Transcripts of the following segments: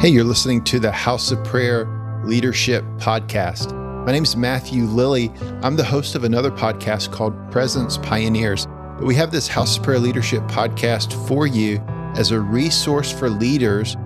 Hey, you're listening to the House of Prayer Leadership Podcast. My name is Matthew Lilly. I'm the host of another podcast called Presence Pioneers. But we have this House of Prayer Leadership podcast for you as a resource for leaders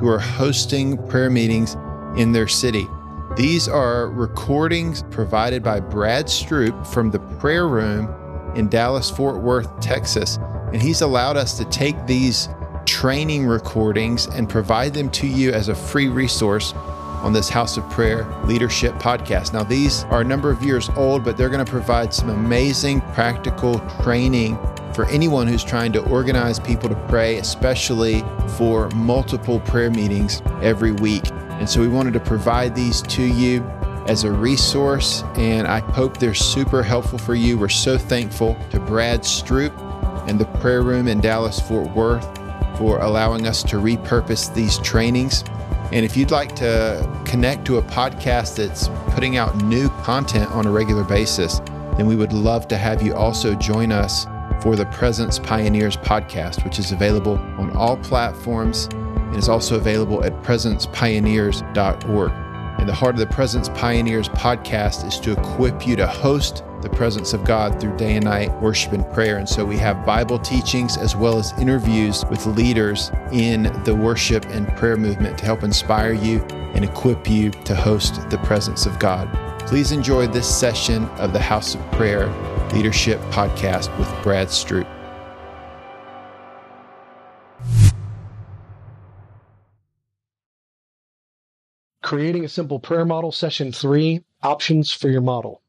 who are hosting prayer meetings in their city. These are recordings provided by Brad Stroop from the prayer room in Dallas, Fort Worth, Texas. And he's allowed us to take these training recordings and provide them to you as a free resource on this House of Prayer Leadership podcast. Now, these are a number of years old, but they're going to provide some amazing practical training for anyone who's trying to organize people to pray, especially for multiple prayer meetings every week. And so we wanted to provide these to you as a resource, and I hope they're super helpful for you. We're so thankful to Brad Stroop and the prayer room in Dallas, Fort Worth for allowing us to repurpose these trainings. And if you'd like to connect to a podcast that's putting out new content on a regular basis, then we would love to have you also join us for the Presence Pioneers podcast, which is available on all platforms and is also available at presencepioneers.org. And the heart of the Presence Pioneers podcast is to equip you to host the presence of God through day and night worship and prayer. And so we have Bible teachings as well as interviews with leaders in the worship and prayer movement to help inspire you and equip you to host the presence of God. Please enjoy this session of the House of Prayer Leadership Podcast with Brad Stroop. Creating a simple prayer model, session three, options for your model.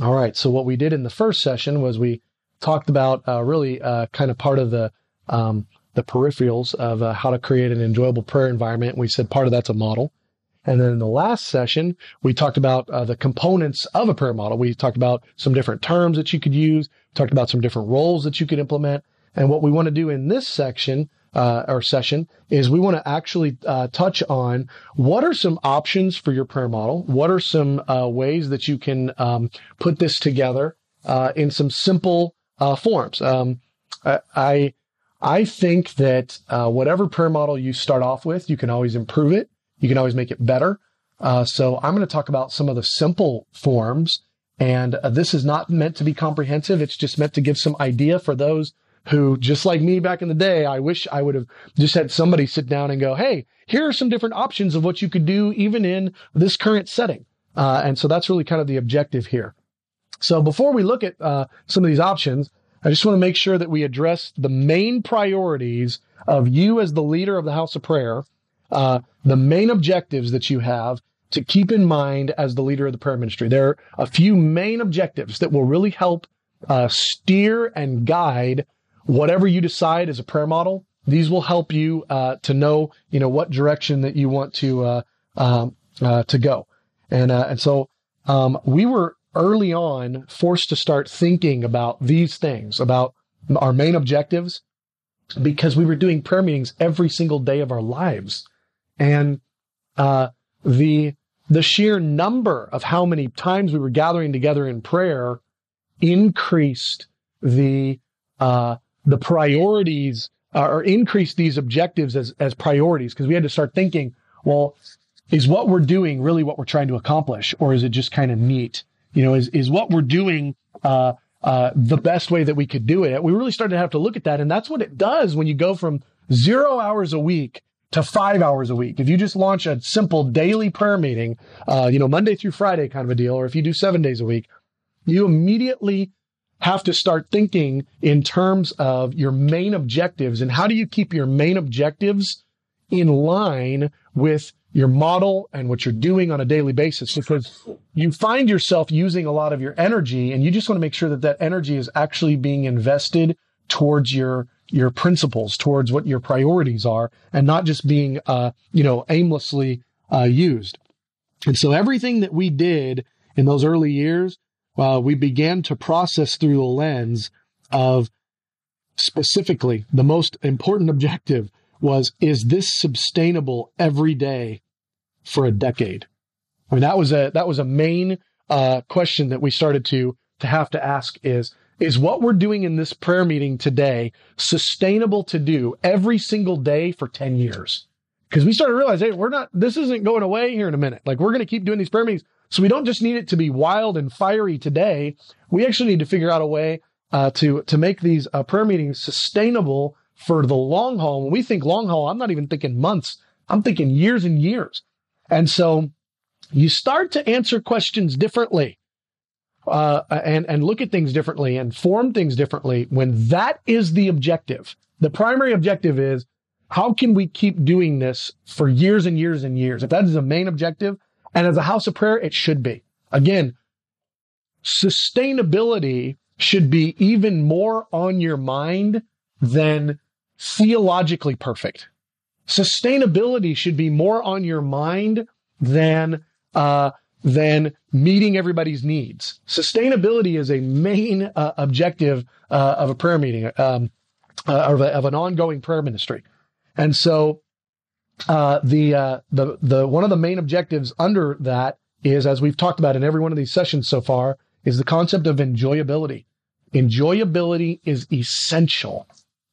All right. So what we did in the first session was we talked about uh, really uh, kind of part of the um, the peripherals of uh, how to create an enjoyable prayer environment. We said part of that's a model. And then in the last session, we talked about uh, the components of a prayer model. We talked about some different terms that you could use, talked about some different roles that you could implement. And what we want to do in this section uh, session is we want to actually uh, touch on what are some options for your prayer model. What are some uh, ways that you can um, put this together uh, in some simple uh, forms. Um, I I think that uh, whatever prayer model you start off with, you can always improve it. You can always make it better. so I'm going to talk about some of the simple forms. And this is not meant to be comprehensive. It's just meant to give some idea for those who, just like me back in the day, I wish I would have just had somebody sit down and go, Hey, here are some different options of what you could do even in this current setting. Uh, and so that's really kind of the objective here. So before we look at uh, some of these options, I just want to make sure that we address the main priorities of you as the leader of the house of prayer, uh, the main objectives that you have to keep in mind as the leader of the prayer ministry. There are a few main objectives that will really help uh, steer and guide whatever you decide as a prayer model, these will help you uh, to know, you know, what direction that you want to uh, um, uh, to go. And uh, and so um, we were early on forced to start thinking about these things, about our main objectives, because we were doing prayer meetings every single day of our lives, and uh, the the sheer number of how many times we were gathering together in prayer increased the uh, the priorities uh, or increase these objectives as, as priorities because we had to start thinking, well, is what we're doing really what we're trying to accomplish or is it just kind of neat? You know, is, is what we're doing, uh, uh, the best way that we could do it? We really started to have to look at that. And that's what it does when you go from zero hours a week to five hours a week. If you just launch a simple daily prayer meeting, uh, you know, Monday through Friday kind of a deal, or if you do seven days a week, you immediately have to start thinking in terms of your main objectives. And how do you keep your main objectives in line with your model and what you're doing on a daily basis? Because you find yourself using a lot of your energy and you just want to make sure that that energy is actually being invested towards your your principles towards what your priorities are and not just being uh you know aimlessly uh used. And so everything that we did in those early years uh, we began to process through the lens of specifically the most important objective was is this sustainable every day for a decade? I mean that was a that was a main uh, question that we started to to have to ask is is what we're doing in this prayer meeting today sustainable to do every single day for 10 years? because we started to realize, hey, we're not, this isn't going away here in a minute. Like we're going to keep doing these prayer meetings. So we don't just need it to be wild and fiery today. We actually need to figure out a way uh, to to make these uh, prayer meetings sustainable for the long haul. When we think long haul, I'm not even thinking months. I'm thinking years and years. And so you start to answer questions differently. Uh, and and look at things differently and form things differently when that is the objective. The primary objective is how can we keep doing this for years and years and years? If that is the main objective, and as a house of prayer, it should be. Again, sustainability should be even more on your mind than theologically perfect. Sustainability should be more on your mind than uh, than meeting everybody's needs. Sustainability is a main uh, objective uh, of a prayer meeting, um, uh, of, a, of, an ongoing prayer ministry. And so, uh, the uh, the the one of the main objectives under that is, as we've talked about in every one of these sessions so far, is the concept of enjoyability. Enjoyability is essential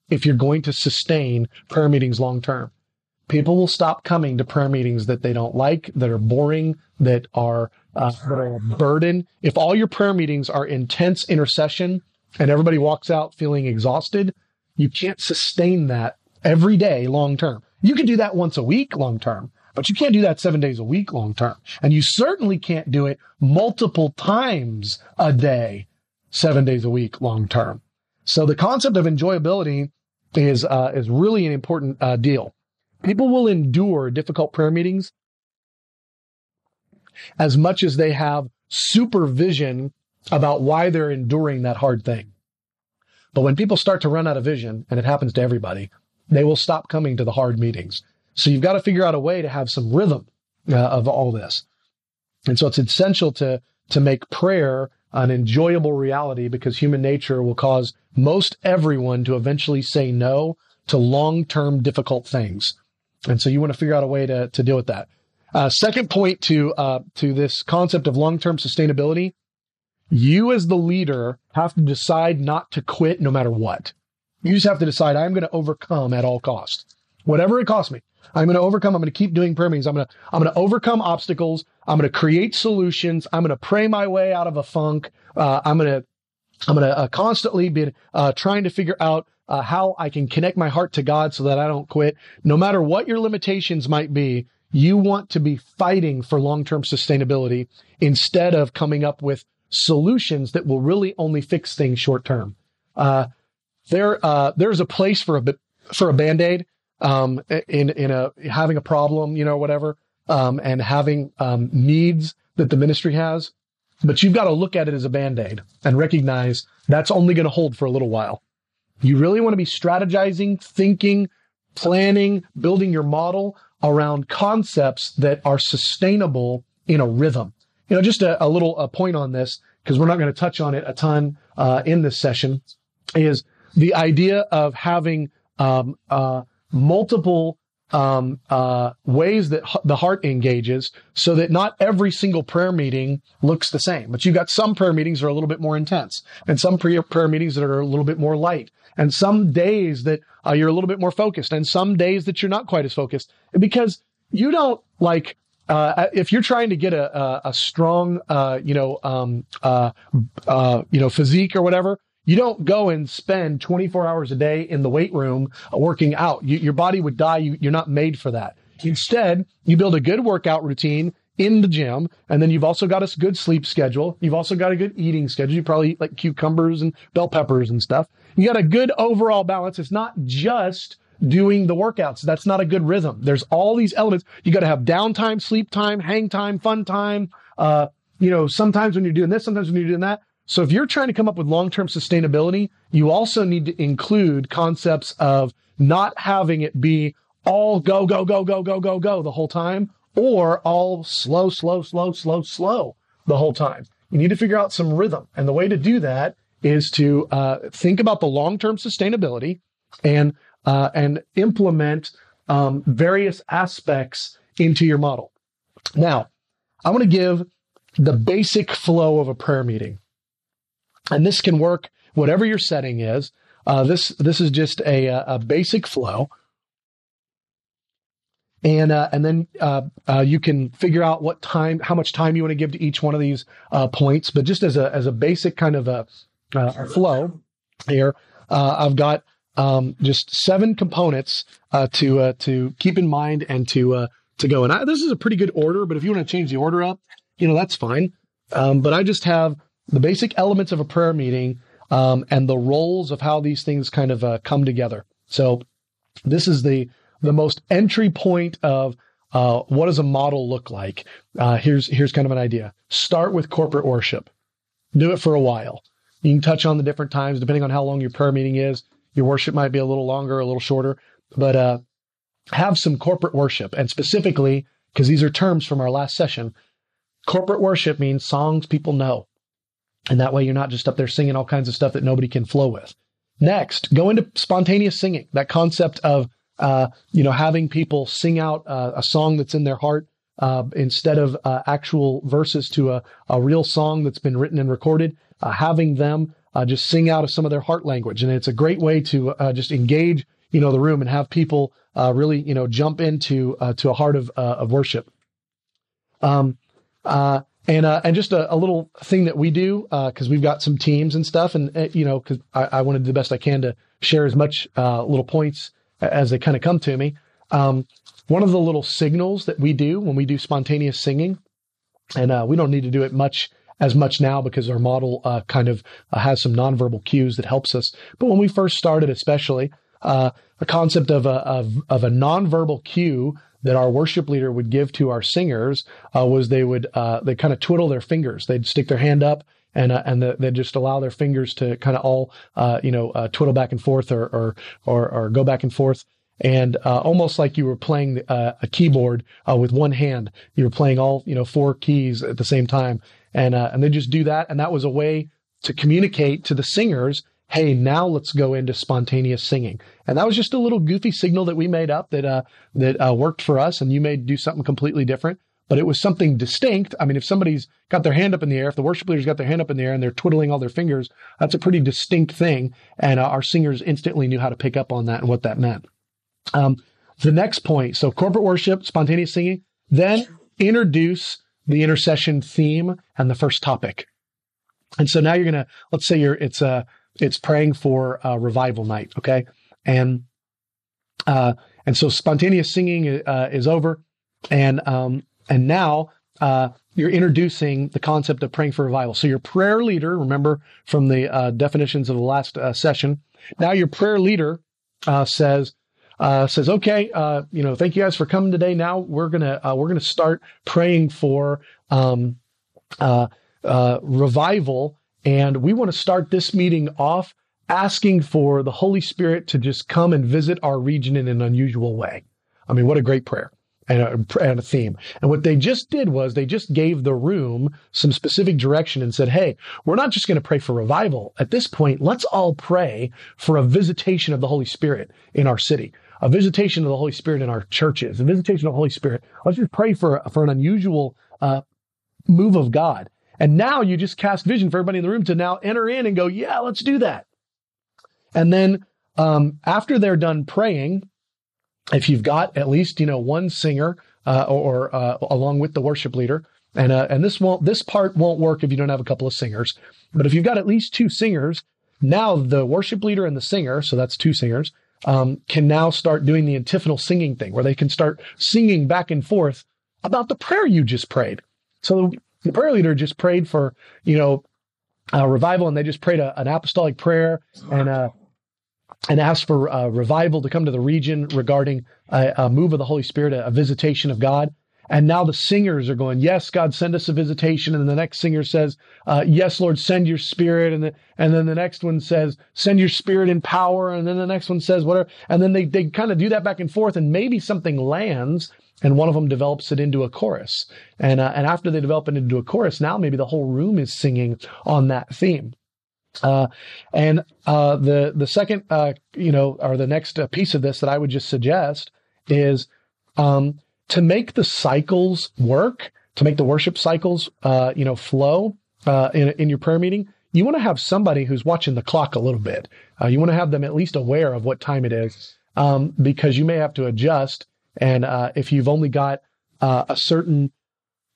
if you're going to sustain prayer meetings long term. People will stop coming to prayer meetings that they don't like, that are boring, that are uh, that are a burden. If all your prayer meetings are intense intercession and everybody walks out feeling exhausted, you can't sustain that every day long term. You can do that once a week long term, but you can't do that seven days a week long term. And you certainly can't do it multiple times a day, seven days a week long term. So the concept of enjoyability is uh, is really an important uh, deal. People will endure difficult prayer meetings as much as they have supervision about why they're enduring that hard thing. But when people start to run out of vision, and it happens to everybody, they will stop coming to the hard meetings. So you've got to figure out a way to have some rhythm uh, of all this. And so it's essential to to make prayer an enjoyable reality because human nature will cause most everyone to eventually say no to long-term difficult things. And so you want to figure out a way to, to deal with that. Uh, second point to, uh, to this concept of long-term sustainability, you as the leader have to decide not to quit no matter what. You just have to decide I'm going to overcome at all costs. Whatever it costs me. I'm going to overcome. I'm going to keep doing prayer meetings. I'm going to, I'm going to overcome obstacles. I'm going to create solutions. I'm going to pray my way out of a funk. Uh, I'm going to, I'm going to uh, constantly be uh, trying to figure out uh, how I can connect my heart to God so that I don't quit. No matter what your limitations might be, you want to be fighting for long-term sustainability instead of coming up with solutions that will really only fix things short term. Uh, there, uh, there's a place for a for a band-aid um, in in a having a problem, you know, whatever, um, and having um, needs that the ministry has. But you've got to look at it as a band aid and recognize that's only going to hold for a little while. You really want to be strategizing, thinking, planning, building your model around concepts that are sustainable in a rhythm. You know, just a, a little a point on this because we're not going to touch on it a ton uh, in this session. Is the idea of having um, uh, multiple um, uh, ways that the heart engages so that not every single prayer meeting looks the same. But you've got some prayer meetings that are a little bit more intense and some prayer, prayer meetings that are a little bit more light and some days that uh, you're a little bit more focused and some days that you're not quite as focused because you don't like uh, if you're trying to get a, a, a strong, uh, you know, um, uh, uh, you know, physique or whatever, you don't go and spend 24 hours a day in the weight room working out. You, your body would die. You, you're not made for that. Instead, you build a good workout routine in the gym. And then you've also got a good sleep schedule. You've also got a good eating schedule. You probably eat like cucumbers and bell peppers and stuff. You got a good overall balance. It's not just doing the workouts. That's not a good rhythm. There's all these elements. You got to have downtime, sleep time, hang time, fun time. Uh, you know, sometimes when you're doing this, sometimes when you're doing that, so if you're trying to come up with long-term sustainability, you also need to include concepts of not having it be all go, go, go, go, go, go, go the whole time or all slow, slow, slow, slow, slow the whole time. You need to figure out some rhythm. And the way to do that is to uh, think about the long-term sustainability and uh, and implement um, various aspects into your model. Now, I want to give the basic flow of a prayer meeting. And this can work whatever your setting is. Uh, this this is just a, a basic flow. and uh, and then uh, uh, you can figure out what time, how much time you want to give to each one of these uh, points. But just as a as a basic kind of a, uh, a flow here, I've got um, just seven components to to keep in mind and to to go. And I, this is a pretty good order, but if you want to change the order up, you know that's fine. Um, but I just have the basic elements of a prayer meeting um, and the roles of how these things kind of come together. So this is the the most entry point of uh, what does a model look like? Uh, here's here's kind of an idea. Start with corporate worship. Do it for a while. You can touch on the different times depending on how long your prayer meeting is. Your worship might be a little longer, a little shorter, but uh, have some corporate worship. And specifically, because these are terms from our last session, corporate worship means songs people know. And that way you're not just up there singing all kinds of stuff that nobody can flow with. Next, go into spontaneous singing. That concept of uh, you know, having people sing out uh, a song that's in their heart uh, instead of uh, actual verses to a, a real song that's been written and recorded, uh, having them uh, just sing out of some of their heart language. And it's a great way to just engage, you know, the room and have people really, you know, jump into to a heart of of worship. Um, and uh, and just a, a, little thing that we do because uh, we've got some teams and stuff, and uh, you know, because I, I want to do the best I can to share as much little points as they kind of come to me. Um, one of the little signals that we do when we do spontaneous singing, and uh, we don't need to do it much as much now because our model uh, kind of uh, has some nonverbal cues that helps us. But when we first started, especially, uh, a concept of a of, of a nonverbal cue that our worship leader would give to our singers uh, was they would uh, they kind of twiddle their fingers. They'd stick their hand up and uh, and the, they just allow their fingers to kind of all uh, you know uh, twiddle back and forth or or or, or go back and forth and uh, almost like you were playing a keyboard with one hand. You were playing all you know four keys at the same time, and and they just do that, and that was a way to communicate to the singers. Hey, now let's go into spontaneous singing, and that was just a little goofy signal that we made up that that worked for us, and you may do something completely different but it was something distinct. I mean, if somebody's got their hand up in the air, if the worship leader's got their hand up in the air and they're twiddling all their fingers, that's a pretty distinct thing. And uh, our singers instantly knew how to pick up on that and what that meant. Um, the next point. So corporate worship, spontaneous singing, then introduce the intercession theme and the first topic. And so now you're going to, let's say you're, it's, uh, it's praying for a revival night. Okay. And, uh, and so spontaneous singing, uh, is over. And, um, and now uh, you're introducing the concept of praying for revival. So your prayer leader, remember from the uh, definitions of the last uh, session, now your prayer leader uh, says, uh, says, okay, uh, you know, thank you guys for coming today. Now we're gonna we're gonna start praying for um, revival, and we want to start this meeting off asking for the Holy Spirit to just come and visit our region in an unusual way. I mean, what a great prayer and a, and a theme. And what they just did was they just gave the room some specific direction and said, Hey, we're not just going to pray for revival. At this point, let's all pray for a visitation of the Holy Spirit in our city, a visitation of the Holy Spirit in our churches, a visitation of the Holy Spirit. Let's just pray for, for an unusual, uh, move of God. And now you just cast vision for everybody in the room to now enter in and go, yeah, let's do that. And then, um, after they're done praying, if you've got at least you know one singer uh, or uh, along with the worship leader, and uh, and this won't this part won't work if you don't have a couple of singers, but if you've got at least two singers, now the worship leader and the singer, so that's two singers, um, can now start doing the antiphonal singing thing, where they can start singing back and forth about the prayer you just prayed. So the prayer leader just prayed for you know revival, and they just prayed a, an apostolic prayer and uh, and asked for uh, revival to come to the region regarding a, a move of the Holy Spirit, a, a, visitation of God. And now the singers are going, yes, God, send us a visitation. And the next singer says, uh, yes, Lord, send your spirit. And, the, and then the next one says, send your spirit in power. And then the next one says, whatever. And then they, they kind of do that back and forth and maybe something lands and one of them develops it into a chorus. And, uh, and after they develop it into a chorus, now maybe the whole room is singing on that theme. Uh, and uh, the the second, uh, you know, or the next uh, piece of this that I would just suggest is um, to make the cycles work, to make the worship cycles, uh, you know, flow in in your prayer meeting. You want to have somebody who's watching the clock a little bit. you want to have them at least aware of what time it is, um, because you may have to adjust And uh, if you've only got uh, a certain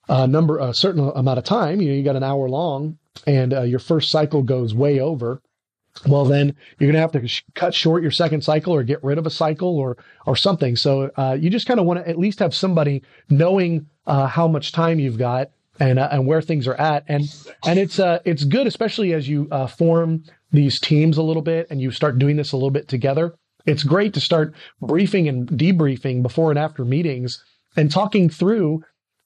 uh, number, a certain amount of time, you know, you got an hour long, and uh, your first cycle goes way over. Well, then you're going to have to sh- cut short your second cycle or get rid of a cycle or or something. So uh, you just kind of want to at least have somebody knowing uh, how much time you've got and and where things are at. And and it's uh it's good, especially as you form these teams a little bit and you start doing this a little bit together. It's great to start briefing and debriefing before and after meetings and talking through.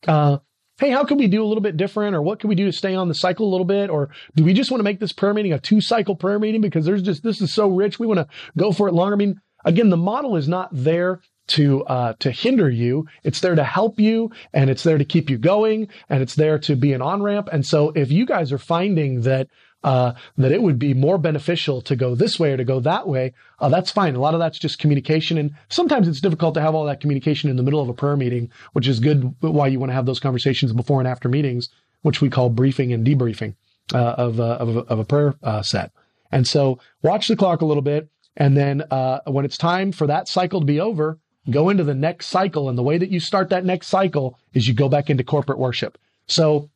Uh, hey, how can we do a little bit different, or what can we do to stay on the cycle a little bit, or do we just want to make this prayer meeting a two cycle prayer meeting because there's just this is so rich, we want to go for it longer. I mean, again, the model is not there to uh, to hinder you. It's there to help you, and it's there to keep you going, and it's there to be an on ramp. And so, if you guys are finding that uh, that it would be more beneficial to go this way or to go that way, uh, that's fine. A lot of that's just communication, and sometimes it's difficult to have all that communication in the middle of a prayer meeting, which is good. Why you want to have those conversations before and after meetings, which we call briefing and debriefing uh, of, uh, of, of a prayer uh, set. And so, watch the clock a little bit, and then uh, when it's time for that cycle to be over go into the next cycle. And the way that you start that next cycle is you go back into corporate worship. So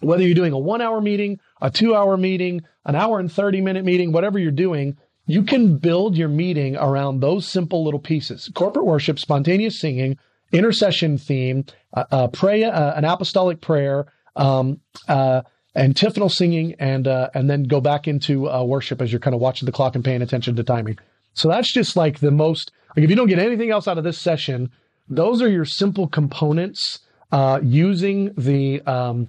whether you're doing a one hour meeting, a two hour meeting, an hour and 30 minute meeting, whatever you're doing, you can build your meeting around those simple little pieces. Corporate worship, spontaneous singing, intercession theme, uh, uh, pray, uh, an apostolic prayer, um, uh, antiphonal singing, and uh, and then go back into uh, worship as you're kind of watching the clock and paying attention to timing. So that's just like the most like if you don't get anything else out of this session, those are your simple components using the um,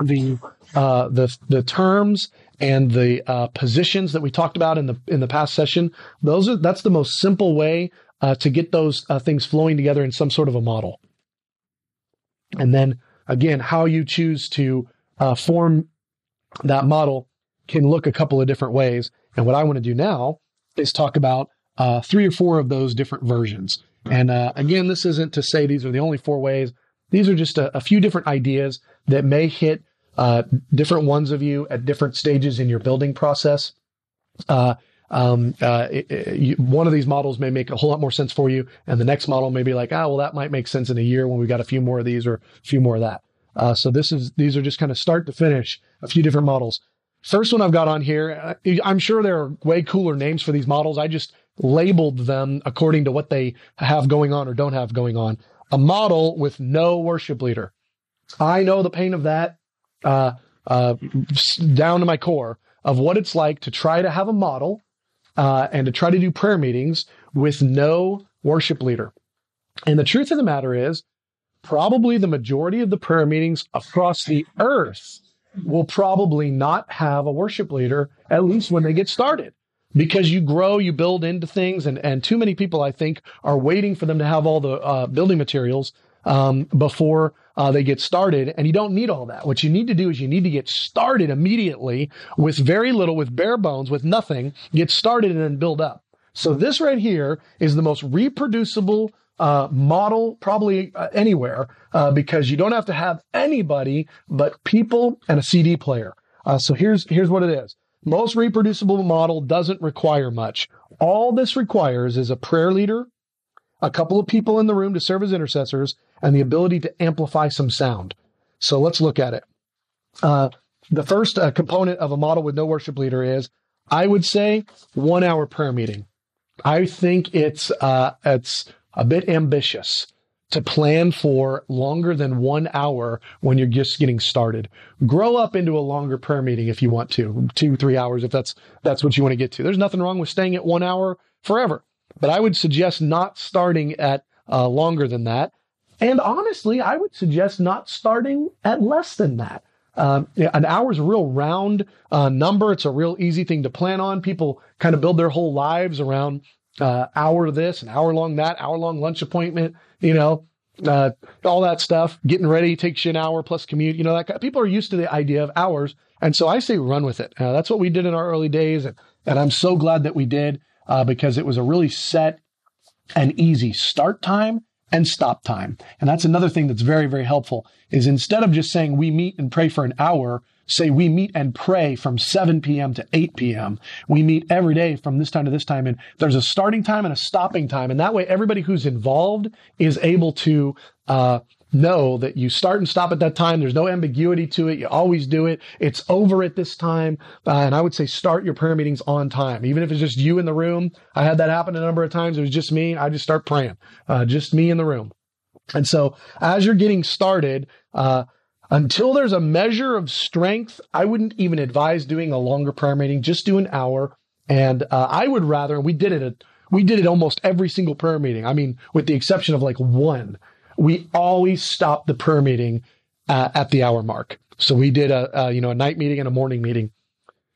the uh, the the terms and the uh, positions that we talked about in the in the past session. Those are that's the most simple way uh, to get those uh, things flowing together in some sort of a model. And then again, how you choose to uh, form that model can look a couple of different ways. And what I want to do now is talk about uh, three or four of those different versions. And again, this isn't to say these are the only four ways. These are just a, a few different ideas that may hit uh, different ones of you at different stages in your building process. Uh, um, uh, it, it, you, one of these models may make a whole lot more sense for you, and the next model may be like, ah, well, that might make sense in a year when we got a few more of these or a few more of that. Uh, so this is these are just kind of start to finish a few different models. First one I've got on here, I'm sure there are way cooler names for these models. I just labeled them according to what they have going on or don't have going on. A model with no worship leader. I know the pain of that uh, uh, down to my core of what it's like to try to have a model uh, and to try to do prayer meetings with no worship leader. And the truth of the matter is, probably the majority of the prayer meetings across the earth will probably not have a worship leader, at least when they get started because you grow, you build into things, and and too many people, I think, are waiting for them to have all the uh, building materials um, before uh, they get started. And you don't need all that. What you need to do is you need to get started immediately with very little, with bare bones, with nothing. Get started and then build up. So this right here is the most reproducible uh, model probably uh, anywhere uh, because you don't have to have anybody but people and a CD player. Uh, so here's here's what it is. Most reproducible model doesn't require much. All this requires is a prayer leader, a couple of people in the room to serve as intercessors, and the ability to amplify some sound. So let's look at it. Uh, the first uh, component of a model with no worship leader is, I would say, one hour prayer meeting. I think it's uh, it's a bit ambitious to plan for longer than one hour when you're just getting started. Grow up into a longer prayer meeting if you want to, two, three hours if that's that's what you want to get to. There's nothing wrong with staying at one hour forever, but I would suggest not starting at uh, longer than that. And honestly, I would suggest not starting at less than that. Um, an hour is a real round uh, number. It's a real easy thing to plan on. People kind of build their whole lives around uh, hour this, an hour long that, hour long lunch appointment you know, uh, all that stuff. Getting ready takes you an hour plus commute. You know, that people are used to the idea of hours, and so I say run with it. Uh, that's what we did in our early days, and, and I'm so glad that we did uh, because it was a really set and easy start time and stop time. And that's another thing that's very very helpful is instead of just saying we meet and pray for an hour, say we meet and pray from 7 p.m. to 8 p.m. We meet every day from this time to this time. And there's a starting time and a stopping time. And that way, everybody who's involved is able to, uh, know that you start and stop at that time. There's no ambiguity to it. You always do it. It's over at this time. Uh, and I would say start your prayer meetings on time. Even if it's just you in the room. I had that happen a number of times. It was just me. I just start praying. Uh, just me in the room. And so as you're getting started, uh, until there's a measure of strength, I wouldn't even advise doing a longer prayer meeting. Just do an hour. And uh, I would rather, and we did it, a, we did it almost every single prayer meeting. I mean, with the exception of like one, we always stopped the prayer meeting uh, at the hour mark. So we did a, a, you know, a night meeting and a morning meeting.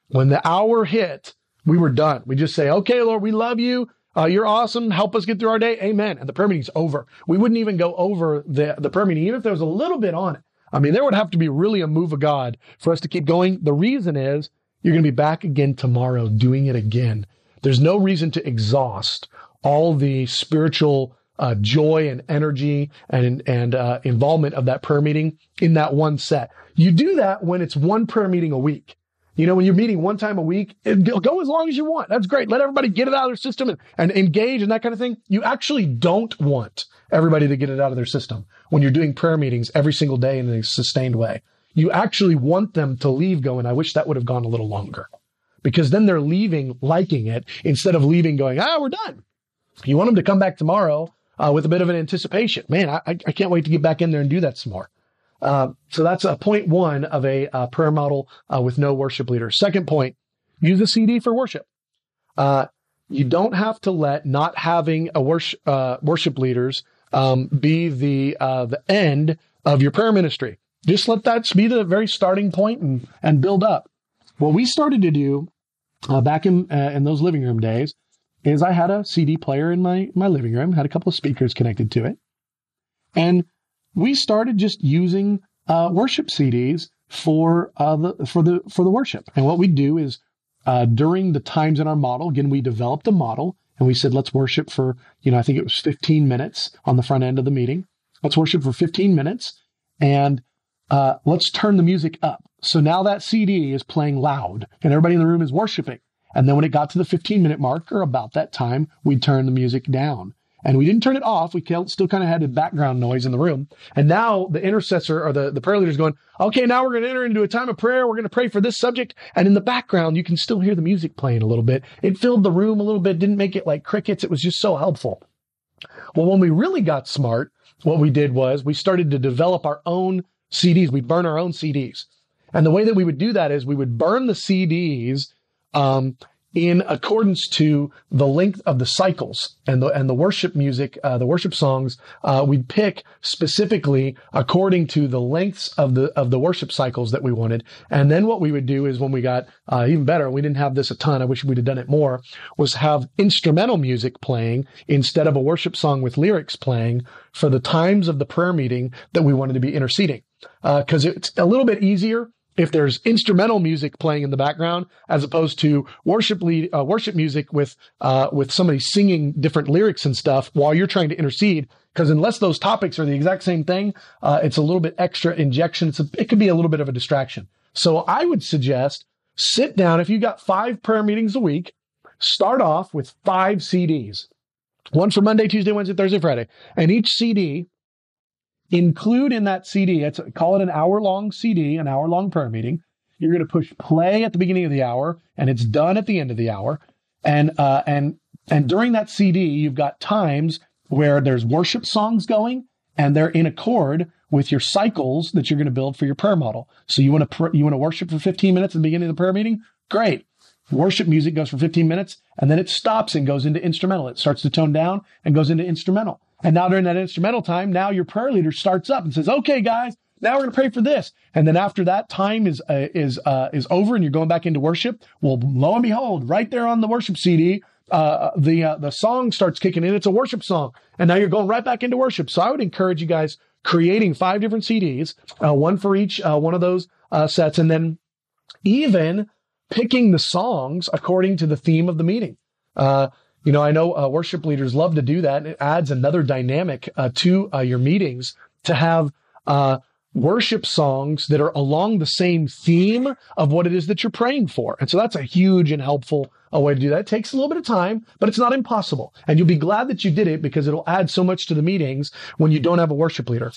When the hour hit, we were done. We just say, okay, Lord, we love you. Uh, you're awesome. Help us get through our day. Amen. And the prayer meeting's over. We wouldn't even go over the, the prayer meeting, even if there was a little bit on it. I mean, there would have to be really a move of God for us to keep going. The reason is you're going to be back again tomorrow doing it again. There's no reason to exhaust all the spiritual uh, joy and energy and and uh, involvement of that prayer meeting in that one set. You do that when it's one prayer meeting a week. You know, when you're meeting one time a week, go as long as you want. That's great. Let everybody get it out of their system and, and engage and that kind of thing. You actually don't want everybody to get it out of their system when you're doing prayer meetings every single day in a sustained way. You actually want them to leave going, I wish that would have gone a little longer because then they're leaving liking it instead of leaving going, ah, we're done. You want them to come back tomorrow uh, with a bit of an anticipation. Man, I, I can't wait to get back in there and do that some more. Uh, so that's a point one of a uh, prayer model uh, with no worship leader. Second point, use a CD for worship. Uh, you don't have to let not having a worship, uh, worship leaders um, be the the end of your prayer ministry. Just let that be the very starting point and and build up. What we started to do uh, back in uh, in those living room days is I had a CD player in my my living room, had a couple of speakers connected to it, and we started just using uh, worship CDs for uh, the for the for the worship. And what we do is uh, during the times in our model, again, we developed a model and we said, let's worship for, you know, I think it was 15 minutes on the front end of the meeting. Let's worship for 15 minutes and uh, let's turn the music up. So now that CD is playing loud and everybody in the room is worshiping. And then when it got to the 15 minute mark or about that time, we'd turn the music down and we didn't turn it off. We still kind of had a background noise in the room. And now the intercessor or the, the prayer leader is going, okay, now we're going to enter into a time of prayer. We're going to pray for this subject. And in the background, you can still hear the music playing a little bit. It filled the room a little bit, didn't make it like crickets. It was just so helpful. Well, when we really got smart, what we did was we started to develop our own CDs. We'd burn our own CDs. And the way that we would do that is we would burn the CDs um, in accordance to the length of the cycles and the and the worship music, uh, the worship songs, uh, we'd pick specifically according to the lengths of the of the worship cycles that we wanted. And then what we would do is when we got uh, even better, we didn't have this a ton. I wish we'd have done it more. Was have instrumental music playing instead of a worship song with lyrics playing for the times of the prayer meeting that we wanted to be interceding, Uh because uh, it's a little bit easier if there's instrumental music playing in the background as opposed to worship lead, uh, worship music with uh, with somebody singing different lyrics and stuff while you're trying to intercede. Because unless those topics are the exact same thing uh, it's a little bit extra injection. It's a, it could be a little bit of a distraction. So i would suggest sit down if you got five prayer meetings a week start off with five cds one for monday tuesday wednesday thursday friday. And each cd include in that CD, it's call it an hour long CD, an hour long prayer meeting. You're going to push play at the beginning of the hour and it's done at the end of the hour. And, uh, and, and during that CD, you've got times where there's worship songs going and they're in accord with your cycles that you're going to build for your prayer model. So you want to, pr- you want to worship for 15 minutes at the beginning of the prayer meeting? Great. Worship music goes for 15 minutes and then it stops and goes into instrumental. It starts to tone down and goes into instrumental. And now during that instrumental time, now your prayer leader starts up and says, okay, guys, now we're going to pray for this. And then after that time is, uh, is, uh, is over and you're going back into worship. Well, lo and behold, right there on the worship CD, uh, the, uh, the song starts kicking in. It's a worship song. And now you're going right back into worship. So I would encourage you guys creating five different CDs, uh, one for each, uh, one of those, sets. And then even picking the songs according to the theme of the meeting. Uh, you know, I know uh, worship leaders love to do that. It adds another dynamic uh, to uh, your meetings to have uh, worship songs that are along the same theme of what it is that you're praying for. And so that's a huge and helpful a way to do that. It takes a little bit of time, but it's not impossible. And you'll be glad that you did it because it'll add so much to the meetings when you don't have a worship leader.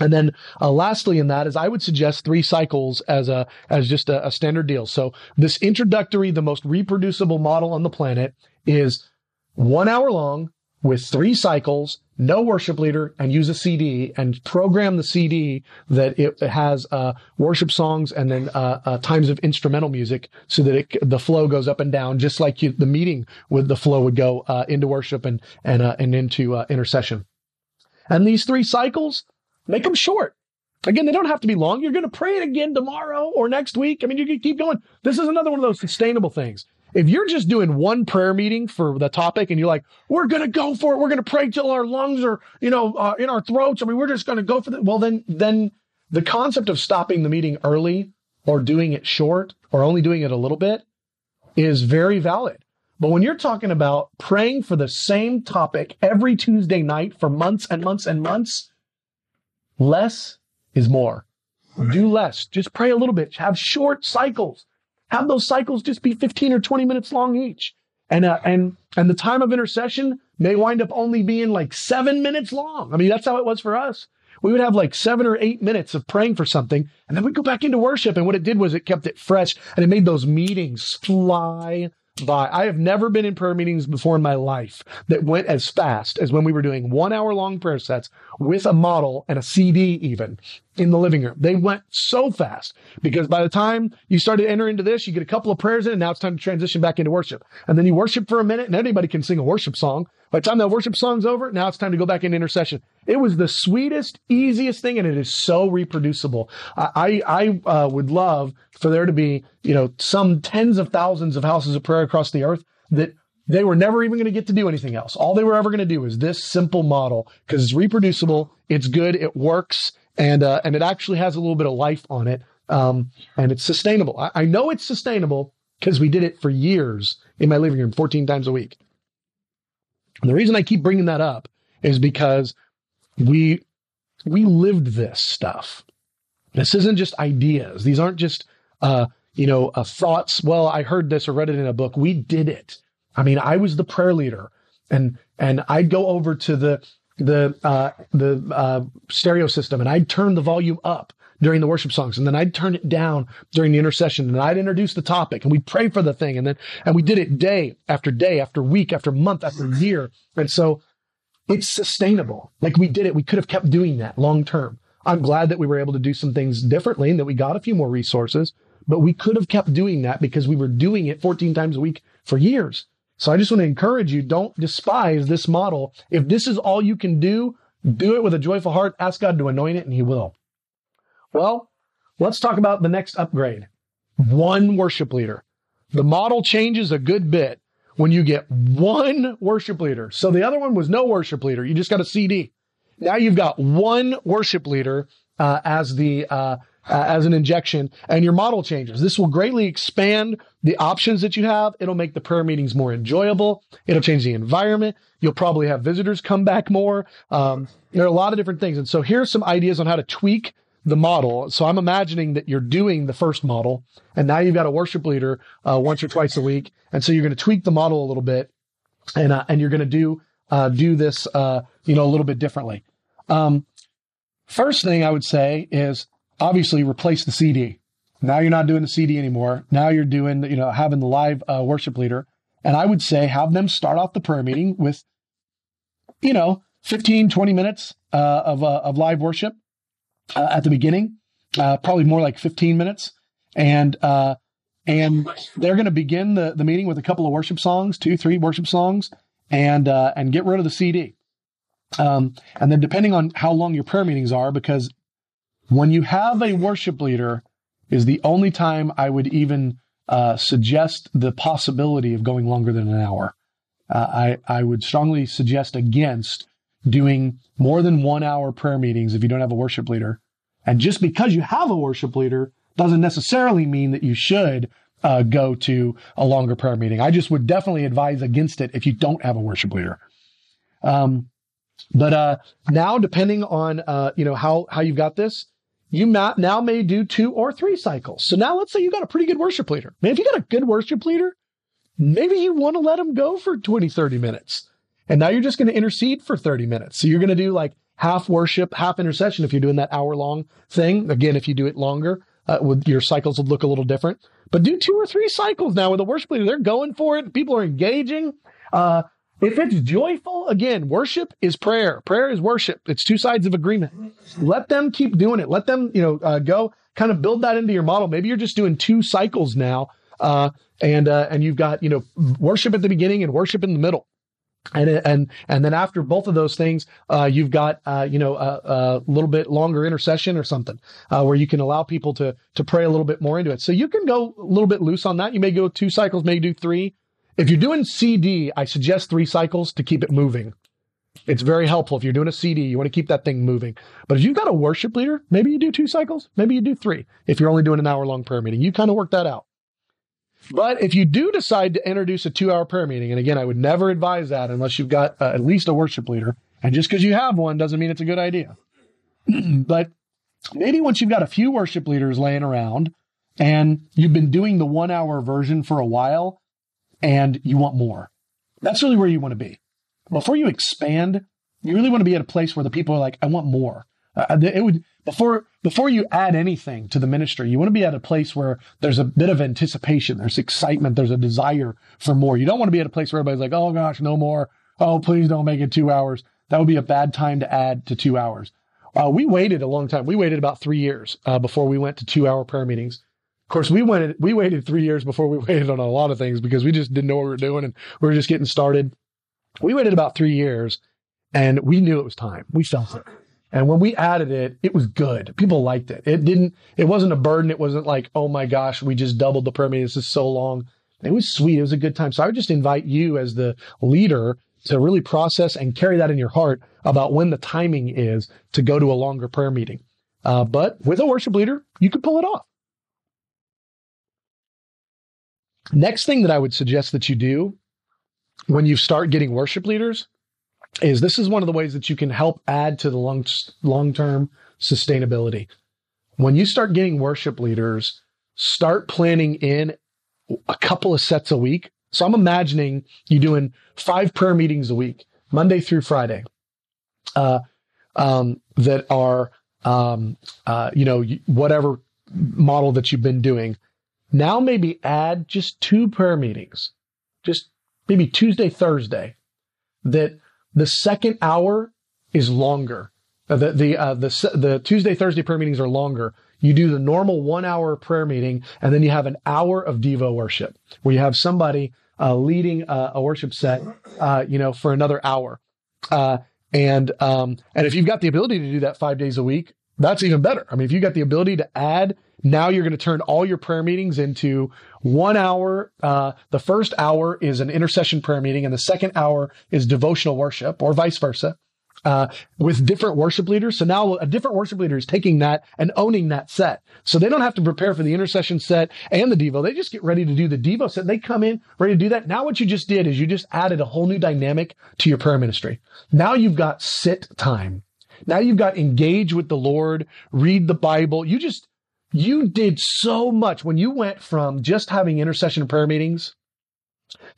And then uh, lastly in that is I would suggest three cycles as a as just a, a standard deal. So this introductory, the most reproducible model on the planet is one hour long with three cycles, no worship leader, and use a CD and program the CD that it has uh, worship songs and then uh, uh, times of instrumental music so that it, the flow goes up and down, just like you, the meeting with the flow would go uh, into worship and and uh, and into uh, intercession. And these three cycles, make them short. Again, they don't have to be long. You're going to pray it again tomorrow or next week. I mean, you can keep going. This is another one of those sustainable things. If you're just doing one prayer meeting for the topic and you're like, we're going to go for it. We're going to pray till our lungs are, you know, uh, in our throats. I mean, we're just going to go for it. Well, then, then the concept of stopping the meeting early or doing it short or only doing it a little bit is very valid. But when you're talking about praying for the same topic every Tuesday night for months and months and months, less is more. Do less. Just pray a little bit. Have short cycles. Have those cycles just be 15 or 20 minutes long each. And, uh, and, and the time of intercession may wind up only being like seven minutes long. I mean, that's how it was for us. We would have like seven or eight minutes of praying for something, and then we'd go back into worship. And what it did was it kept it fresh and it made those meetings fly by. I have never been in prayer meetings before in my life that went as fast as when we were doing one hour long prayer sets with a model and a CD even in the living room. They went so fast because by the time you started to enter into this, you get a couple of prayers in and now it's time to transition back into worship. And then you worship for a minute and anybody can sing a worship song. By the time that worship song's over, now it's time to go back into intercession. It was the sweetest, easiest thing, and it is so reproducible. I I uh, would love for there to be you know some tens of thousands of houses of prayer across the earth that they were never even going to get to do anything else. All they were ever going to do is this simple model because it's reproducible, it's good, it works, and uh, and it actually has a little bit of life on it, um, and it's sustainable. I, I know it's sustainable because we did it for years in my living room, 14 times a week. And the reason I keep bringing that up is because we we lived this stuff. This isn't just ideas. These aren't just uh, you know uh, thoughts. Well, I heard this or read it in a book. We did it. I mean, I was the prayer leader, and and I'd go over to the the uh, the uh, stereo system and I'd turn the volume up during the worship songs and then I'd turn it down during the intercession and I'd introduce the topic and we'd pray for the thing and then and we did it day after day after week after month after year and so it's sustainable. Like we did it. We could have kept doing that long term. I'm glad that we were able to do some things differently and that we got a few more resources but we could have kept doing that because we were doing it 14 times a week for years so I just want to encourage you, don't despise this model. If this is all you can do, do it with a joyful heart. Ask God to anoint it and he will. Well, let's talk about the next upgrade. One worship leader. The model changes a good bit when you get one worship leader. So the other one was no worship leader. You just got a CD. Now you've got one worship leader uh, as the uh, uh, as an injection and your model changes. This will greatly expand the options that you have. It'll make the prayer meetings more enjoyable. It'll change the environment. You'll probably have visitors come back more. Um, there are a lot of different things. And so here's some ideas on how to tweak the model. So I'm imagining that you're doing the first model and now you've got a worship leader uh, once or twice a week. And so you're going to tweak the model a little bit and, uh, and you're going to do, uh, do this, uh, you know, a little bit differently. Um, first thing I would say is obviously replace the CD. Now you're not doing the CD anymore. Now you're doing, you know, having the live uh, worship leader. And I would say have them start off the prayer meeting with, you know, 15, 20 minutes uh, of, uh, of live worship uh, at the beginning, uh, probably more like 15 minutes. And, uh, and they're going to begin the, the meeting with a couple of worship songs, two, three worship songs, and, and get rid of the CD. Um, and then depending on how long your prayer meetings are, because when you have a worship leader, is the only time I would even uh, suggest the possibility of going longer than an hour. Uh, I I would strongly suggest against doing more than one hour prayer meetings if you don't have a worship leader. And just because you have a worship leader doesn't necessarily mean that you should uh, go to a longer prayer meeting. I just would definitely advise against it if you don't have a worship leader. Um, but uh, now, depending on uh, you know how how you've got this, you now may do two or three cycles. So now let's say you got a pretty good worship leader. Man, if you got a good worship leader, maybe you want to let them go for 20, 30 minutes. And now you're just going to intercede for 30 minutes. So you're going to do like half worship, half intercession if you're doing that hour long thing. Again, if you do it longer, uh, with your cycles would look a little different. But do two or three cycles now with a worship leader. They're going for it. People are engaging. Uh, if it's joyful, again, worship is prayer. Prayer is worship. It's two sides of agreement. Let them keep doing it. Let them, you know, uh, go kind of build that into your model. Maybe you're just doing two cycles now, uh, and uh, and you've got you know worship at the beginning and worship in the middle. And and and then after both of those things, uh, you've got uh, you know a, a, little bit longer intercession or something uh, where you can allow people to to pray a little bit more into it. So you can go a little bit loose on that. You may go two cycles, may do three. If you're doing CD, I suggest three cycles to keep it moving. It's very helpful. If you're doing a CD, you want to keep that thing moving. But if you've got a worship leader, maybe you do two cycles, maybe you do three. If you're only doing an hour long prayer meeting, you kind of work that out. But if you do decide to introduce a two hour prayer meeting, and again, I would never advise that unless you've got uh, at least a worship leader. And just because you have one doesn't mean it's a good idea. but maybe once you've got a few worship leaders laying around and you've been doing the one hour version for a while and you want more, that's really where you want to be. Before you expand, you really want to be at a place where the people are like, I want more. Uh, it would before before you add anything to the ministry, you want to be at a place where there's a bit of anticipation, there's excitement, there's a desire for more. You don't want to be at a place where everybody's like, "Oh gosh, no more. Oh, please don't make it 2 hours." That would be a bad time to add to 2 hours. Uh, we waited a long time. We waited about 3 years uh, before we went to 2-hour prayer meetings. Of course, we went we waited 3 years before we waited on a lot of things because we just didn't know what we were doing and we were just getting started. We waited about 3 years and we knew it was time. We felt it. And when we added it, it was good. People liked it. It didn't, it wasn't a burden. It wasn't like, oh my gosh, we just doubled the prayer meeting. This is so long. It was sweet. It was a good time. So I would just invite you as the leader to really process and carry that in your heart about when the timing is to go to a longer prayer meeting. Uh, but with a worship leader, you can pull it off. Next thing that I would suggest that you do when you start getting worship leaders is this is one of the ways that you can help add to the long long term sustainability. When you start getting worship leaders, start planning in a couple of sets a week. So I'm imagining you doing five prayer meetings a week, Monday through Friday, uh, um, that are um, uh, you know whatever model that you've been doing. Now maybe add just two prayer meetings, just maybe Tuesday, Thursday, that the second hour is longer. Uh, the the uh, the the Tuesday Thursday prayer meetings are longer. You do the normal one hour prayer meeting, and then you have an hour of Devo worship where you have somebody uh, leading a, a, worship set, uh, you know, for another hour. Uh, and um, and if you've got the ability to do that five days a week, that's even better. I mean, if you've got the ability to add, now you're going to turn all your prayer meetings into one hour. Uh, the first hour is an intercession prayer meeting, and the second hour is devotional worship, or vice versa, uh, with different worship leaders. So now a different worship leader is taking that and owning that set. So they don't have to prepare for the intercession set and the Devo. They just get ready to do the Devo set. They come in ready to do that. Now what you just did is you just added a whole new dynamic to your prayer ministry. Now you've got sit time. Now you've got engage with the Lord, read the Bible. You just, you did so much when you went from just having intercession prayer meetings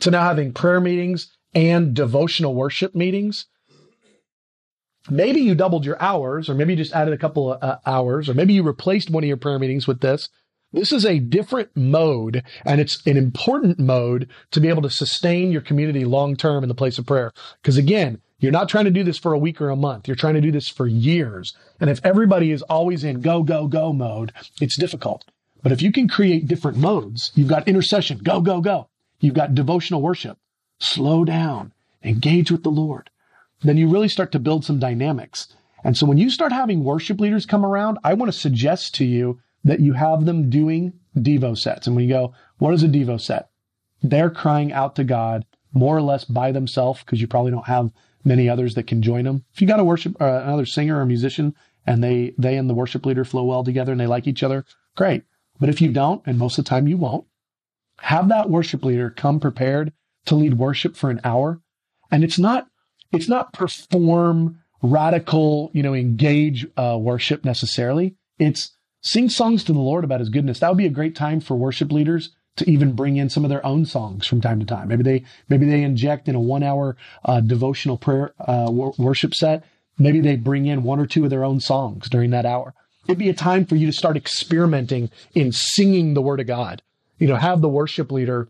to now having prayer meetings and devotional worship meetings. Maybe you doubled your hours, or maybe you just added a couple of uh, hours, or maybe you replaced one of your prayer meetings with this. This is a different mode, and it's an important mode to be able to sustain your community long term in the place of prayer. Because again, you're not trying to do this for a week or a month. You're trying to do this for years. And if everybody is always in go, go, go mode, it's difficult. But if you can create different modes, you've got intercession, go, go, go. You've got devotional worship, slow down, engage with the Lord. Then you really start to build some dynamics. And so when you start having worship leaders come around, I want to suggest to you that you have them doing Devo sets. And when you go, what is a Devo set? They're crying out to God more or less by themselves because you probably don't have many others that can join them. If you got a worship uh, another singer or musician and they they and the worship leader flow well together and they like each other, great. But if you don't, and most of the time you won't, have that worship leader come prepared to lead worship for an hour. And it's not it's not perform radical, you know, engage uh, worship necessarily. It's sing songs to the Lord about his goodness. That would be a great time for worship leaders to even bring in some of their own songs from time to time. Maybe they, maybe they inject in a one hour, uh, devotional prayer, uh, worship set. Maybe they bring in one or two of their own songs during that hour. It'd be a time for you to start experimenting in singing the word of God. You know, have the worship leader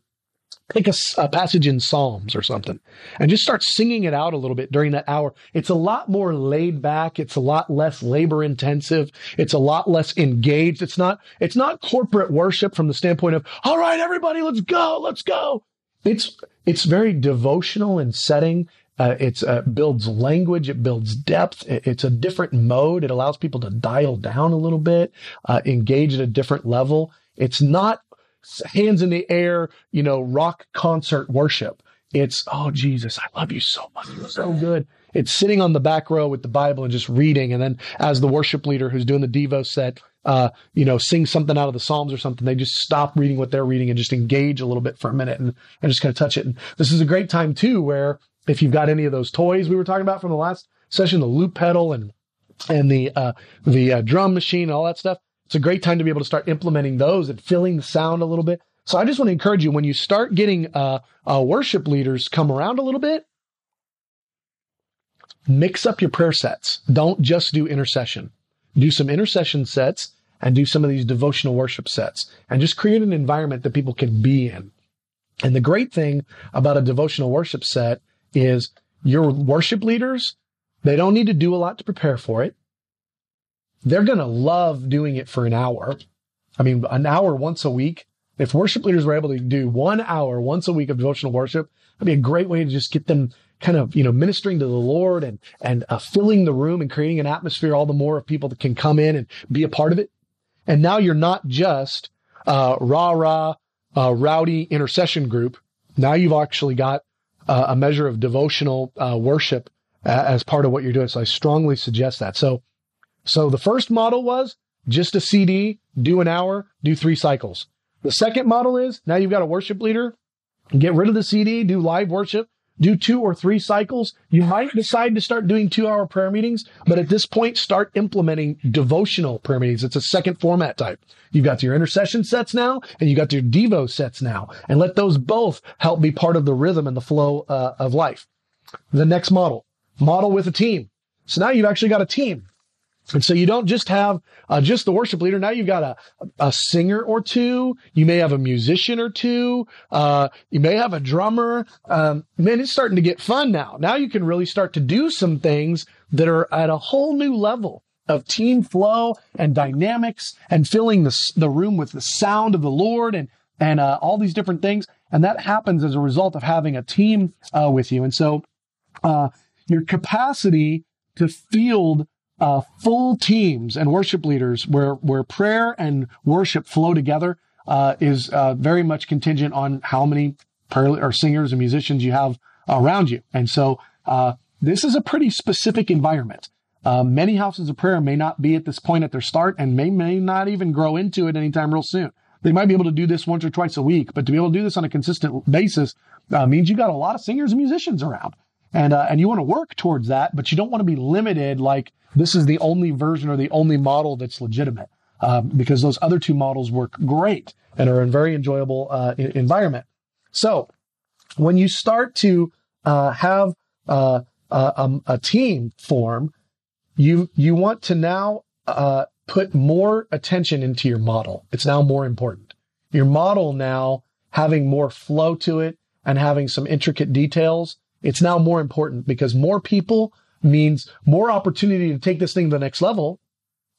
pick a, a, passage in Psalms or something and just start singing it out a little bit during that hour. It's a lot more laid back. It's a lot less labor intensive. It's a lot less engaged. It's not, it's not corporate worship from the standpoint of, all right, everybody, let's go. Let's go. It's, it's very devotional in setting. Uh, it uh, builds language. It builds depth. it's a different mode. It allows people to dial down a little bit, uh, engage at a different level. It's not hands in the air, you know, rock concert worship. It's, oh, Jesus, I love you so much. You're so good. It's sitting on the back row with the Bible and just reading. And then as the worship leader who's doing the Devo set, uh, you know, sing something out of the Psalms or something, they just stop reading what they're reading and just engage a little bit for a minute and, and just kind of touch it. And this is a great time too, where if you've got any of those toys we were talking about from the last session, the loop pedal and, and the, uh, the uh, drum machine and all that stuff, it's a great time to be able to start implementing those and filling the sound a little bit. So I just want to encourage you when you start getting uh, uh, worship leaders come around a little bit, mix up your prayer sets. Don't just do intercession. Do some intercession sets and do some of these devotional worship sets and just create an environment that people can be in. And the great thing about a devotional worship set is your worship leaders, they don't need to do a lot to prepare for it they're going to love doing it for an hour. I mean, an hour once a week. If worship leaders were able to do one hour once a week of devotional worship, that'd be a great way to just get them kind of, you know, ministering to the Lord and, and uh, filling the room and creating an atmosphere all the more of people that can come in and be a part of it. And now you're not just, uh, rah, rah, uh, rowdy intercession group. Now you've actually got uh, a measure of devotional, uh, worship uh, as part of what you're doing. So I strongly suggest that. So so the first model was just a CD, do an hour, do three cycles. The second model is now you've got a worship leader, get rid of the CD, do live worship, do two or three cycles. You might decide to start doing two hour prayer meetings, but at this point, start implementing devotional prayer meetings. It's a second format type. You've got your intercession sets now and you've got your Devo sets now and let those both help be part of the rhythm and the flow uh, of life. The next model, model with a team. So now you've actually got a team. And so you don't just have uh, just the worship leader. Now you've got a, a singer or two. You may have a musician or two. Uh, you may have a drummer. Um, man, it's starting to get fun now. Now you can really start to do some things that are at a whole new level of team flow and dynamics and filling the, the room with the sound of the Lord and, and, uh, all these different things. And that happens as a result of having a team, uh, with you. And so, uh, your capacity to field uh, full teams and worship leaders where where prayer and worship flow together uh, is uh, very much contingent on how many prayer or singers and musicians you have around you. And so uh, this is a pretty specific environment. Uh, many houses of prayer may not be at this point at their start and may may not even grow into it anytime real soon. They might be able to do this once or twice a week, but to be able to do this on a consistent basis uh, means you got a lot of singers and musicians around and uh, and you want to work towards that, but you don't want to be limited like this is the only version or the only model that's legitimate um, because those other two models work great and are a very enjoyable uh, environment. So when you start to uh, have uh, a, um, a, team form, you you want to now uh, put more attention into your model. It's now more important. Your model now having more flow to it and having some intricate details it's now more important because more people means more opportunity to take this thing to the next level,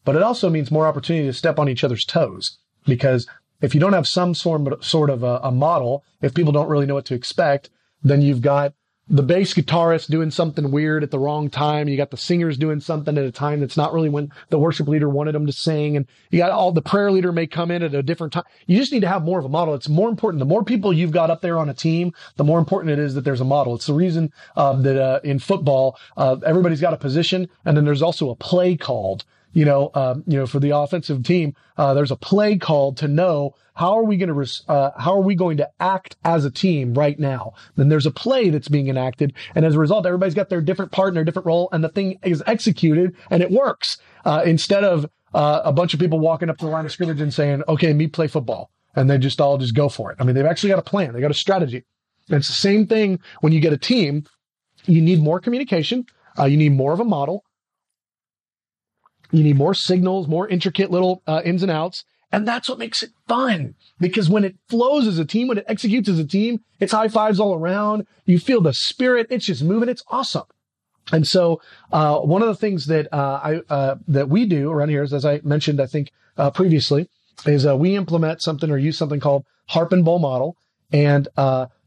but it also means more opportunity to step on each other's toes. Because if you don't have some sort of a model, if people don't really know what to expect, then you've got the bass guitarist doing something weird at the wrong time. You got the singers doing something at a time that's not really when the worship leader wanted them to sing. And you got all the prayer leader may come in at a different time. You just need to have more of a model. It's more important. The more people you've got up there on a team, the more important it is that there's a model. It's the reason uh, that uh, in football, uh, everybody's got a position and then there's also a play called you know, um, you know, for the offensive team, uh, there's a play called to know how are we going to, res- uh, how are we going to act as a team right now? Then there's a play that's being enacted. And as a result, everybody's got their different part and their different role and the thing is executed and it works. Uh, instead of, uh, a bunch of people walking up to the line of scrimmage and saying, okay, me play football. And they just all just go for it. I mean, they've actually got a plan. They got a strategy. And it's the same thing when you get a team. You need more communication. Uh, you need more of a model. You need more signals, more intricate little uh, ins and outs. And that's what makes it fun because when it flows as a team, when it executes as a team, it's high fives all around. You feel the spirit. It's just moving. It's awesome. And so, uh, one of the things that, uh, I, uh, that we do around here is, as I mentioned, I think, uh, previously, is, uh, we implement something or use something called harp and bowl model. And,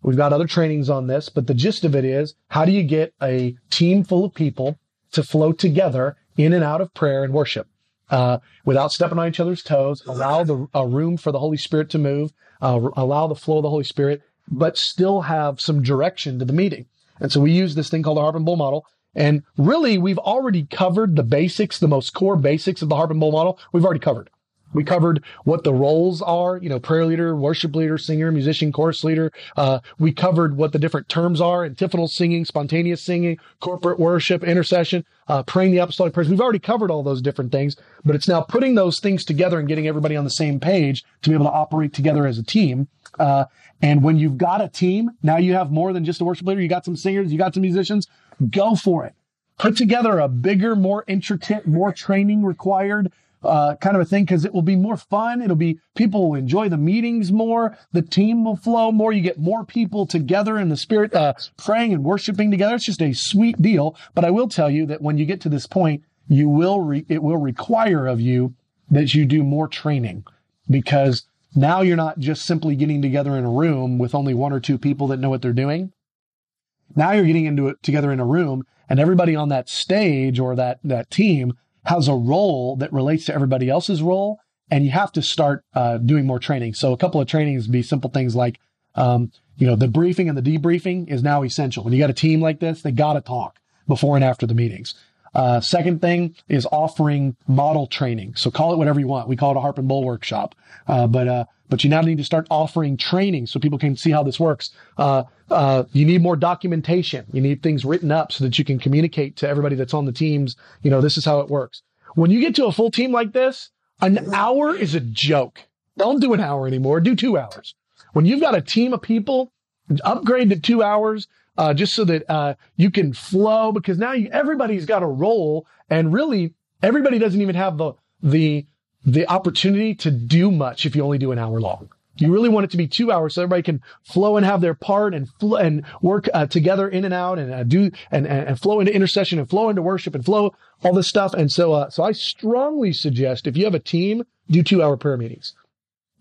we've got other trainings on this, but the gist of it is, how do you get a team full of people to flow together in and out of prayer and worship? Uh, without stepping on each other's toes, allow the room for the Holy Spirit to move, uh, allow the flow of the Holy Spirit, but still have some direction to the meeting. And so we use this thing called the harp and bowl model. And really, we've already covered the basics, the most core basics of the harp and bowl model. We've already covered. We covered what the roles are, you know, prayer leader, worship leader, singer, musician, chorus leader. Uh, we covered what the different terms are, antiphonal singing, spontaneous singing, corporate worship, intercession, uh, praying the apostolic prayers. We've already covered all those different things, but it's now putting those things together and getting everybody on the same page to be able to operate together as a team. Uh, and when you've got a team, now you have more than just a worship leader. You got some singers, you got some musicians. Go for it. Put together a bigger, more intricate, more training required uh, kind of a thing because it will be more fun. It'll be people will enjoy the meetings more. The team will flow more. You get more people together in the spirit, uh, praying and worshiping together. It's just a sweet deal. But I will tell you that when you get to this point, you will, re- it will require of you that you do more training because now you're not just simply getting together in a room with only one or two people that know what they're doing. Now you're getting into it together in a room and everybody on that stage or that, that team has a role that relates to everybody else's role. And you have to start uh, doing more training. So a couple of trainings be simple things like, um, you know, the briefing and the debriefing is now essential. When you got a team like this, they got to talk before and after the meetings. Uh, second thing is offering model training. So call it whatever you want. We call it a harp and bowl workshop. Uh, but, uh, but you now need to start offering training so people can see how this works. Uh, uh, you need more documentation. You need things written up so that you can communicate to everybody that's on the teams. You know, this is how it works. When you get to a full team like this, an hour is a joke. Don't do an hour anymore. Do two hours. When you've got a team of people, upgrade to two hours uh, just so that uh, you can flow because now you, everybody's got a role and really everybody doesn't even have the the the opportunity to do much if you only do an hour long. You really want it to be two hours so everybody can flow and have their part and fl- and work uh, together in and out and uh, do and, and, and flow into intercession and flow into worship and flow all this stuff. And so uh, so I strongly suggest if you have a team, do two hour prayer meetings,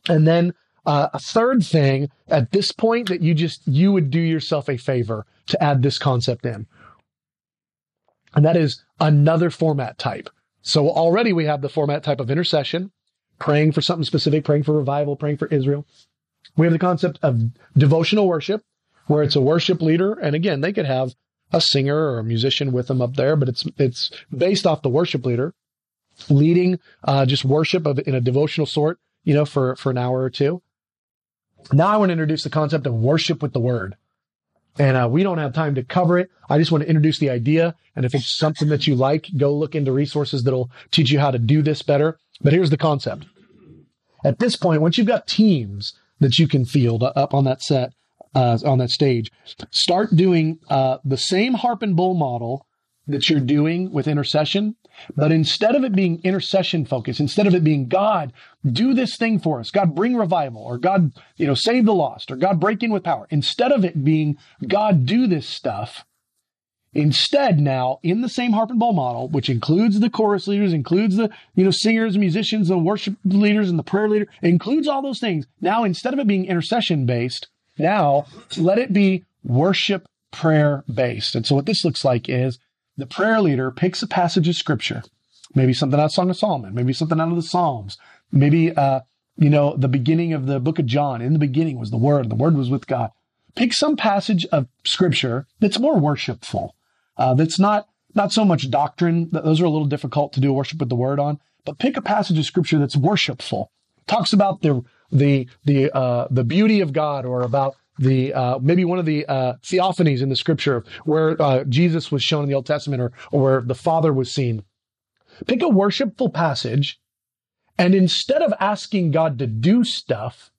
and then uh, a third thing at this point that you just, you would do yourself a favor to add this concept in. And that is another format type. So already we have the format type of intercession, praying for something specific, praying for revival, praying for Israel. We have the concept of devotional worship, where it's a worship leader. And again, they could have a singer or a musician with them up there, but it's, it's based off the worship leader leading, uh, just worship of, in a devotional sort, you know, for, for an hour or two. Now I want to introduce the concept of worship with the word. And uh, we don't have time to cover it. I just want to introduce the idea. And if it's something that you like, go look into resources that'll teach you how to do this better. But here's the concept. At this point, once you've got teams that you can field up on that set, uh, on that stage, start doing uh, the same harp and bowl model that you're doing with intercession, but instead of it being intercession focused, instead of it being God, do this thing for us, God bring revival, or God, you know, save the lost, or God break in with power, instead of it being God do this stuff, Instead, now in the same harp and bowl model, which includes the chorus leaders, includes the you know singers, musicians, the worship leaders, and the prayer leader, includes all those things. Now, instead of it being intercession based, now let it be worship prayer based. And so, what this looks like is the prayer leader picks a passage of scripture, maybe something out of Song of Solomon, maybe something out of the Psalms, maybe, uh, you know, the beginning of the book of John. In the beginning was the Word, and the Word was with God. Pick some passage of scripture that's more worshipful, uh, that's not, not so much doctrine. Those are a little difficult to do worship with the Word on, but pick a passage of scripture that's worshipful. Talks about the, the, the, uh, the beauty of God or about the uh, maybe one of the uh, theophanies in the scripture where uh, Jesus was shown in the Old Testament or, or where the Father was seen. Pick a worshipful passage And instead of asking God to do stuff,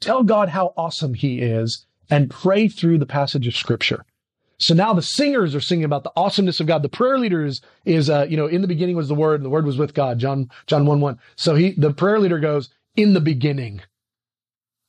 tell God how awesome he is and pray through the passage of scripture. So now the singers are singing about the awesomeness of God. The prayer leader is, is, uh, you know, in the beginning was the word and the word was with God. John, John 1 1. So he, the prayer leader goes, in the beginning.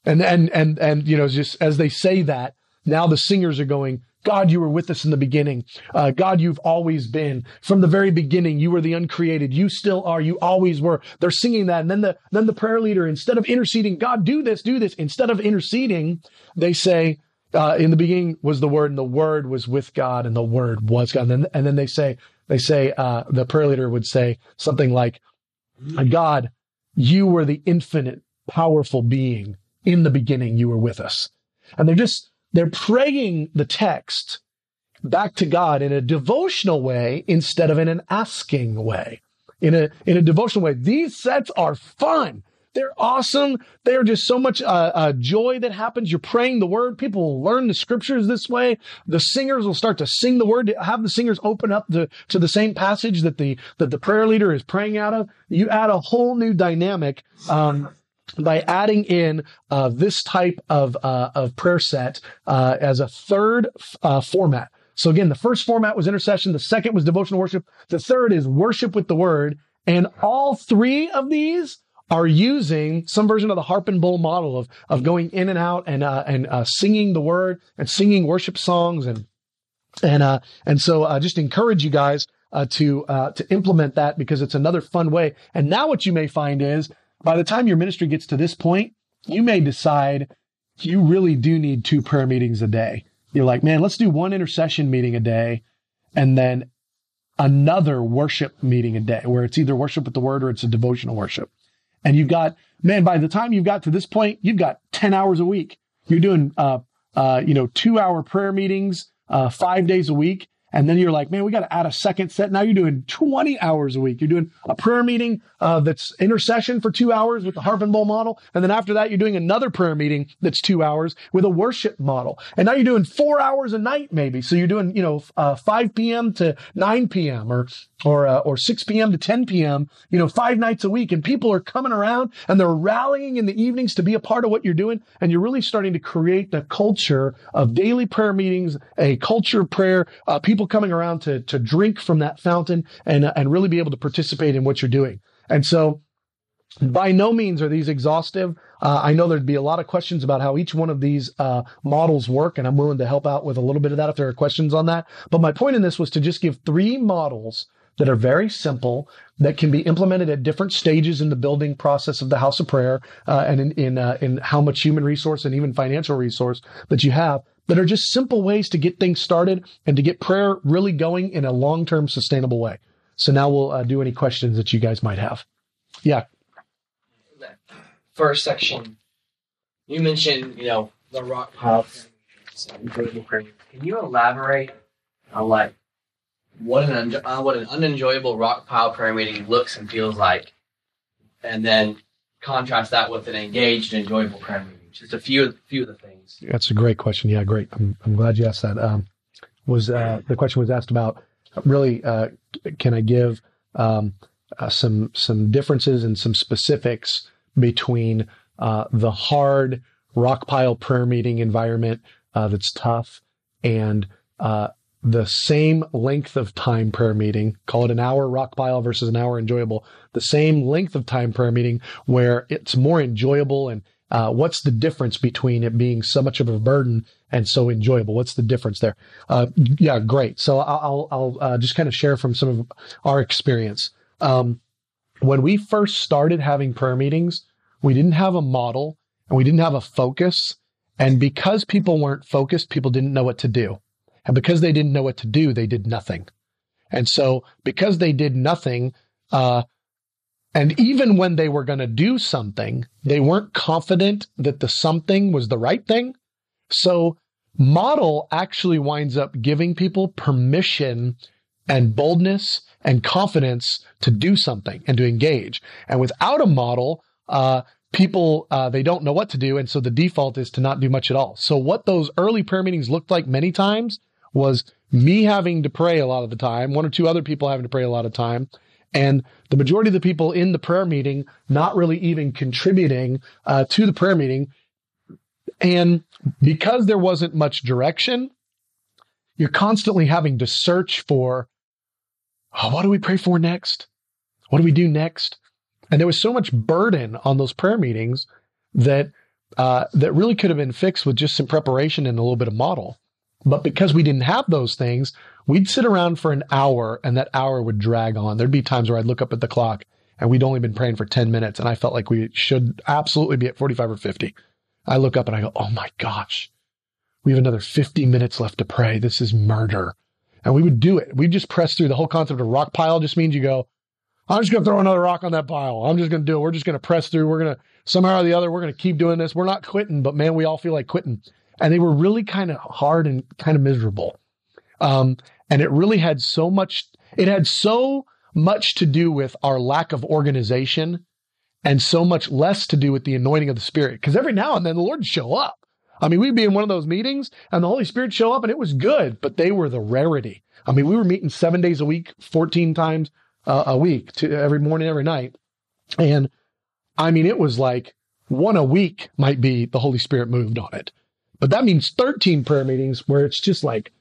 And, and, and, and, you know, just as they say that, now the singers are going, God, you were with us in the beginning. Uh, God, you've always been from the very beginning. You were the uncreated. You still are. You always were. They're singing that. And then the, then the prayer leader, instead of interceding, God, do this, do this. Instead of interceding, they say, uh, in the beginning was the word and the word was with God and the word was God. And then, and then they say, they say, uh, the prayer leader would say something like, God, you were the infinite, powerful being. In the beginning, you were with us. And they're just, they're praying the text back to God in a devotional way instead of in an asking way. In a, in a devotional way. These sets are fun. They're awesome. They're just so much uh, uh, joy that happens. You're praying the word. People will learn the scriptures this way. The singers will start to sing the word. Have the singers open up to, to the same passage that the that the prayer leader is praying out of. You add a whole new dynamic. Um, by adding in uh, this type of uh, of prayer set uh, as a third uh, format. So again, the first format was intercession. The second was devotional worship. The third is worship with the word. And all three of these are using some version of the harp and bowl model of of going in and out and uh, and uh, singing the word and singing worship songs and and and so uh, just encourage you guys uh, to uh, to implement that because it's another fun way. And now what you may find is by the time your ministry gets to this point, you may decide you really do need two prayer meetings a day. You're like, man, let's do one intercession meeting a day and then another worship meeting a day where it's either worship with the word or it's a devotional worship. And you've got, man, by the time you've got to this point, you've got 10 hours a week. You're doing, uh, uh, you know, two hour prayer meetings, uh, five days a week. And then you're like, man, we got to add a second set. Now you're doing 20 hours a week. You're doing a prayer meeting uh, that's intercession for two hours with the harp and bowl model. And then after that, you're doing another prayer meeting that's two hours with a worship model. And now you're doing four hours a night, maybe. So you're doing, you know, uh, 5 p.m. to 9 p.m. or or uh, or 6 p.m. to 10 p.m. You know, five nights a week, and people are coming around and they're rallying in the evenings to be a part of what you're doing, and you're really starting to create the culture of daily prayer meetings, a culture of prayer, uh, people coming around to to drink from that fountain and uh, and really be able to participate in what you're doing. And so by no means are these exhaustive. Uh, I know there'd be a lot of questions about how each one of these uh, models work, and I'm willing to help out with a little bit of that if there are questions on that. But my point in this was to just give three models that are very simple that can be implemented at different stages in the building process of the house of prayer uh, and in in, uh, in how much human resource and even financial resource that you have that are just simple ways to get things started and to get prayer really going in a long-term sustainable way. So now we'll uh, do any questions that you guys might have. Yeah. First section, you mentioned, you know, the rock pile. Can you elaborate on like what an uh, what an unenjoyable rock pile prayer meeting looks and feels like, and then contrast that with an engaged, and enjoyable prayer meeting. Just a few few of the things. That's a great question. Yeah, great. I'm, I'm glad you asked that. Um, was uh, the question was asked about really? Uh, can I give um, uh, some some differences and some specifics between uh, the hard rock pile prayer meeting environment uh, that's tough and uh, the same length of time prayer meeting, call it an hour rock pile versus an hour enjoyable, the same length of time prayer meeting where it's more enjoyable and uh, what's the difference between it being so much of a burden and so enjoyable? What's the difference there? Uh, yeah, great. So I'll, I'll uh, just kind of share from some of our experience. Um, when we first started having prayer meetings, we didn't have a model and we didn't have a focus. And because people weren't focused, people didn't know what to do. And because they didn't know what to do, they did nothing. And so because they did nothing, uh, and even when they were going to do something, they weren't confident that the something was the right thing. So model actually winds up giving people permission and boldness and confidence to do something and to engage. And without a model, uh, people uh, they don't know what to do, and so the default is to not do much at all. So what those early prayer meetings looked like many times was me having to pray a lot of the time, one or two other people having to pray a lot of time, and the majority of the people in the prayer meeting not really even contributing uh, to the prayer meeting. And because there wasn't much direction, you're constantly having to search for oh, what do we pray for next? What do we do next? And there was so much burden on those prayer meetings that uh, that really could have been fixed with just some preparation and a little bit of model. But because we didn't have those things, we'd sit around for an hour and that hour would drag on. There'd be times where I'd look up at the clock and we'd only been praying for 10 minutes and I felt like we should absolutely be at 45 or 50. I look up and I go, Oh my gosh, we have another 50 minutes left to pray. This is murder. And we would do it. We'd just press through the whole concept of rock pile just means you go, I'm just going to throw another rock on that pile. I'm just going to do it. We're just going to press through. We're going to somehow or the other, we're going to keep doing this. We're not quitting, but man, we all feel like quitting. And they were really kind of hard and kind of miserable. Um, and it really had so much, it had so much to do with our lack of organization and so much less to do with the anointing of the Spirit. Because every now and then the Lord would show up. I mean, we'd be in one of those meetings and the Holy Spirit show up and it was good, but they were the rarity. I mean, we were meeting seven days a week, 14 times uh, a week to every morning, every night. And I mean, it was like one a week might be the Holy Spirit moved on it. But that means 13 prayer meetings where it's just like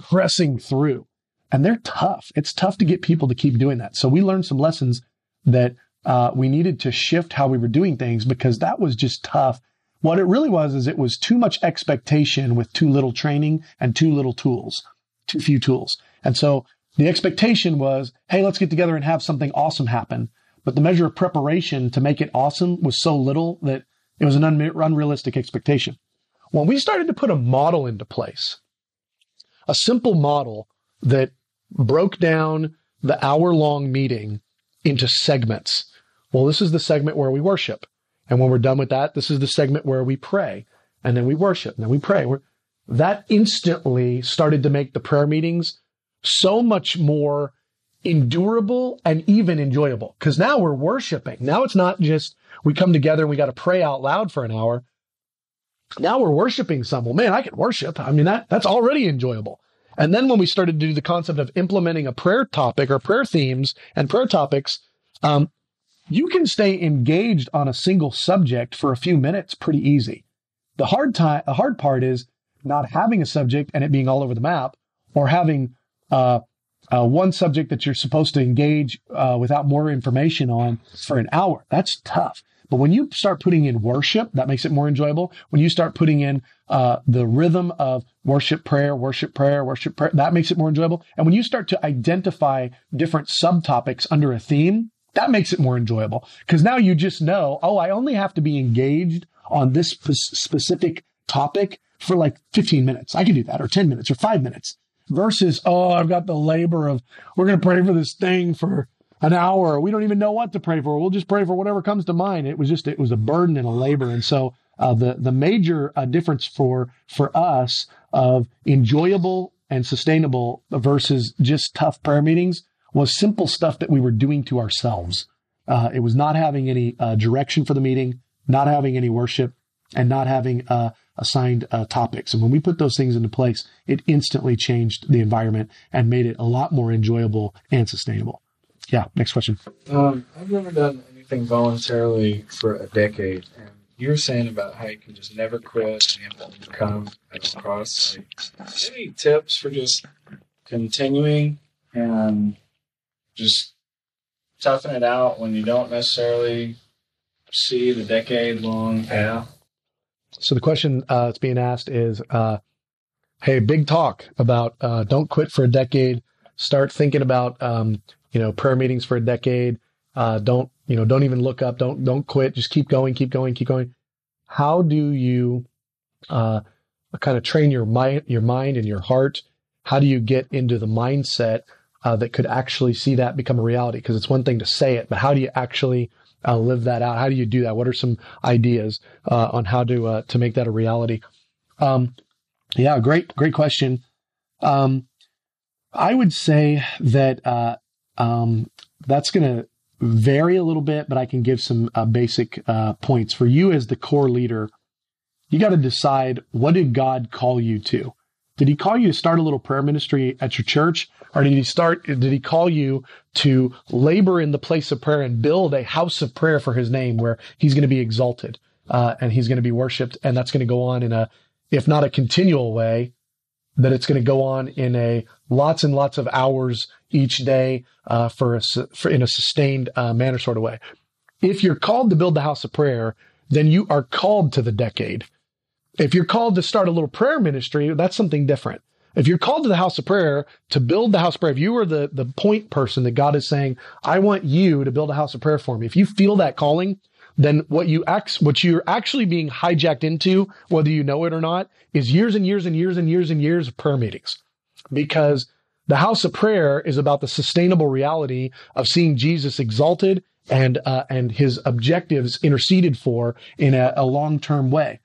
pressing through. And they're tough. It's tough to get people to keep doing that. So we learned some lessons that uh, we needed to shift how we were doing things because that was just tough. What it really was is it was too much expectation with too little training and too little tools, too few tools. And so the expectation was, hey, let's get together and have something awesome happen. But the measure of preparation to make it awesome was so little that it was an unrealistic expectation. When we started to put a model into place, a simple model that broke down the hour long meeting into segments. Well, this is the segment where we worship. And when we're done with that, this is the segment where we pray. And then we worship and then we pray. We're, that instantly started to make the prayer meetings so much more endurable and even enjoyable. Cause now we're worshiping. Now it's not just we come together and we got to pray out loud for an hour. Now we're worshiping someone. Man, I can worship. I mean, that, that's already enjoyable. And then when we started to do the concept of implementing a prayer topic or prayer themes and prayer topics, um, you can stay engaged on a single subject for a few minutes pretty easy. The hard time, the hard part is not having a subject and it being all over the map or having uh, uh, one subject that you're supposed to engage uh, without more information on for an hour. That's tough. But when you start putting in worship, that makes it more enjoyable. When you start putting in uh, the rhythm of worship, prayer, worship, prayer, worship, prayer, that makes it more enjoyable. And when you start to identify different subtopics under a theme, that makes it more enjoyable because now you just know, oh, I only have to be engaged on this specific topic for like 15 minutes. I can do that or 10 minutes or five minutes versus, oh, I've got the labor of, we're going to pray for this thing for an hour. We don't even know what to pray for. We'll just pray for whatever comes to mind. It was just, it was a burden and a labor. And so, uh, the, the major uh, difference for, for us of enjoyable and sustainable versus just tough prayer meetings was simple stuff that we were doing to ourselves. Uh, it was not having any uh, direction for the meeting, not having any worship, and not having uh, assigned uh, topics. And when we put those things into place, it instantly changed the environment and made it a lot more enjoyable and sustainable. Yeah, next question. Um, I've never done anything voluntarily for a decade, and you were saying about how you can just never quit and overcome at all costs. Like, any tips for just continuing and just toughing it out when you don't necessarily see the decade long path? So the question uh, that's being asked is, uh, hey, big talk about uh, don't quit for a decade. Start thinking about um, you know prayer meetings for a decade. Uh, don't you know? Don't even look up. Don't don't quit. Just keep going. Keep going. Keep going. How do you uh, kind of train your mind, your mind and your heart? How do you get into the mindset uh, that could actually see that become a reality? Because it's one thing to say it, but how do you actually uh, live that out? How do you do that? What are some ideas uh, on how to uh, to make that a reality? Um, yeah, great, great question. Um, I would say that uh, um, that's going to vary a little bit, but I can give some uh, basic uh, points for you as the core leader. You got to decide what did God call you to. Did he call you to start a little prayer ministry at your church? Or did he start, did he call you to labor in the place of prayer and build a house of prayer for his name where he's going to be exalted, uh, and he's going to be worshiped. And that's going to go on in a, if not a continual way, that it's going to go on in a lots and lots of hours each day, uh, for a, for in a sustained, uh, manner sort of way. If you're called to build the house of prayer, then you are called to the decade. If you're called to start a little prayer ministry, that's something different. If you're called to the house of prayer to build the house of prayer, if you are the, the point person that God is saying, I want you to build a house of prayer for me. If you feel that calling, then what you act, what you're actually being hijacked into, whether you know it or not, is years and years and years and years and years of prayer meetings. Because the house of prayer is about the sustainable reality of seeing Jesus exalted and uh, and his objectives interceded for in a, a long term way.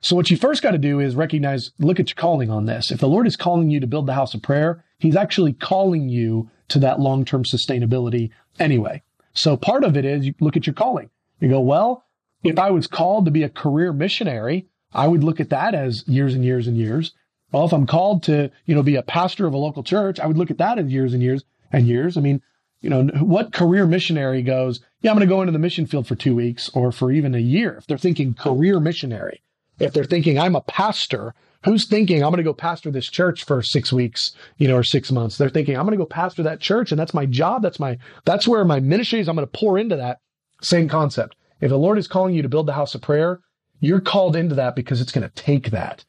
So what you first got to do is recognize, look at your calling on this. If the Lord is calling you to build the house of prayer, He's actually calling you to that long term sustainability anyway. So part of it is you look at your calling. You go, well, if I was called to be a career missionary, I would look at that as years and years and years. Well, if I'm called to, you know, be a pastor of a local church, I would look at that in years and years and years. I mean, you know, what career missionary goes, yeah, I'm going to go into the mission field for two weeks or for even a year. If they're thinking career missionary, if they're thinking I'm a pastor, who's thinking I'm going to go pastor this church for six weeks, you know, or six months? They're thinking I'm going to go pastor that church and that's my job. That's my, that's where my ministry is. I'm going to pour into that same concept. If the Lord is calling you to build the house of prayer, you're called into that because it's going to take that.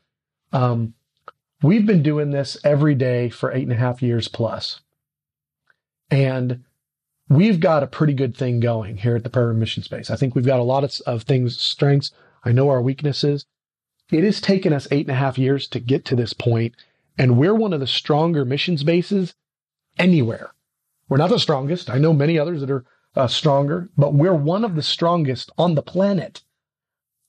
Um, we've been doing this every day for eight and a half years plus. And we've got a pretty good thing going here at the Prayer Missions Base. I think we've got a lot of, of things, strengths. I know our weaknesses. It has taken us eight and a half years to get to this point, and we're one of the stronger missions bases anywhere. We're not the strongest. I know many others that are uh, stronger, but we're one of the strongest on the planet.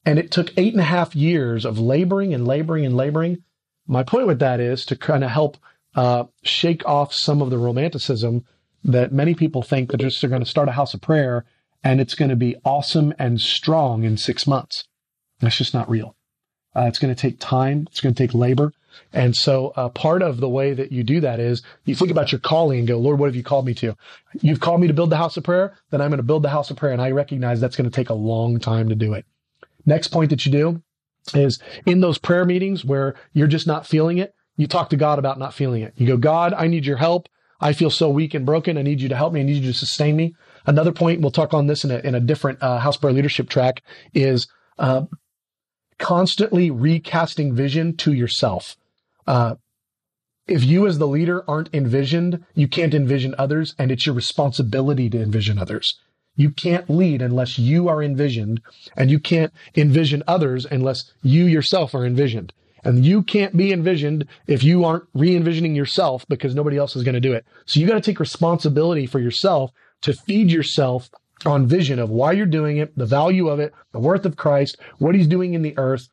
And it took eight and a half years of laboring and laboring and laboring. My point with that is to kind of help uh, shake off some of the romanticism that many people think that just they're going to start a house of prayer and it's going to be awesome and strong in six months. That's just not real. Uh, it's going to take time. It's going to take labor. And so uh, part of the way that you do that is you think about your calling and go, Lord, what have you called me to? You've called me to build the house of prayer. Then I'm going to build the house of prayer. And I recognize that's going to take a long time to do it. Next point that you do is in those prayer meetings where you're just not feeling it, you talk to God about not feeling it. You go, God, I need your help. I feel so weak and broken. I need you to help me. I need you to sustain me. Another point, we'll talk on this in a, in a different uh, house prayer leadership track, is uh, constantly recasting vision to yourself. Uh, if you as the leader aren't envisioned, you can't envision others, and it's your responsibility to envision others. You can't lead unless you are envisioned, and you can't envision others unless you yourself are envisioned. And you can't be envisioned if you aren't re-envisioning yourself because nobody else is going to do it. So you got to take responsibility for yourself to feed yourself on vision of why you're doing it, the value of it, the worth of Christ, what he's doing in the earth,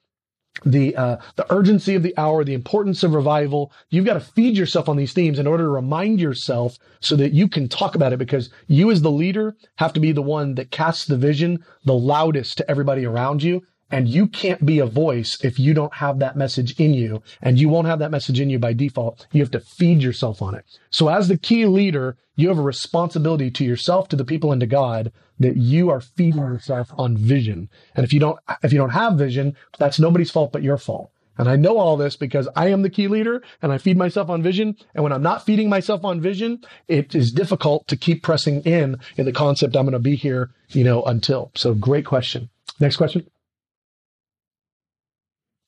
the uh, the urgency of the hour, the importance of revival. You've got to feed yourself on these themes in order to remind yourself so that you can talk about it because you as the leader have to be the one that casts the vision the loudest to everybody around you and you can't be a voice if you don't have that message in you. And you won't have that message in you by default. You have to feed yourself on it. So as the key leader, you have a responsibility to yourself, to the people, and to God that you are feeding yourself on vision. And if you don't, if you don't have vision, that's nobody's fault but your fault. And I know all this because I am the key leader and I feed myself on vision. And when I'm not feeding myself on vision, it is difficult to keep pressing in in the concept I'm going to be here, you know, until. So great question. Next question.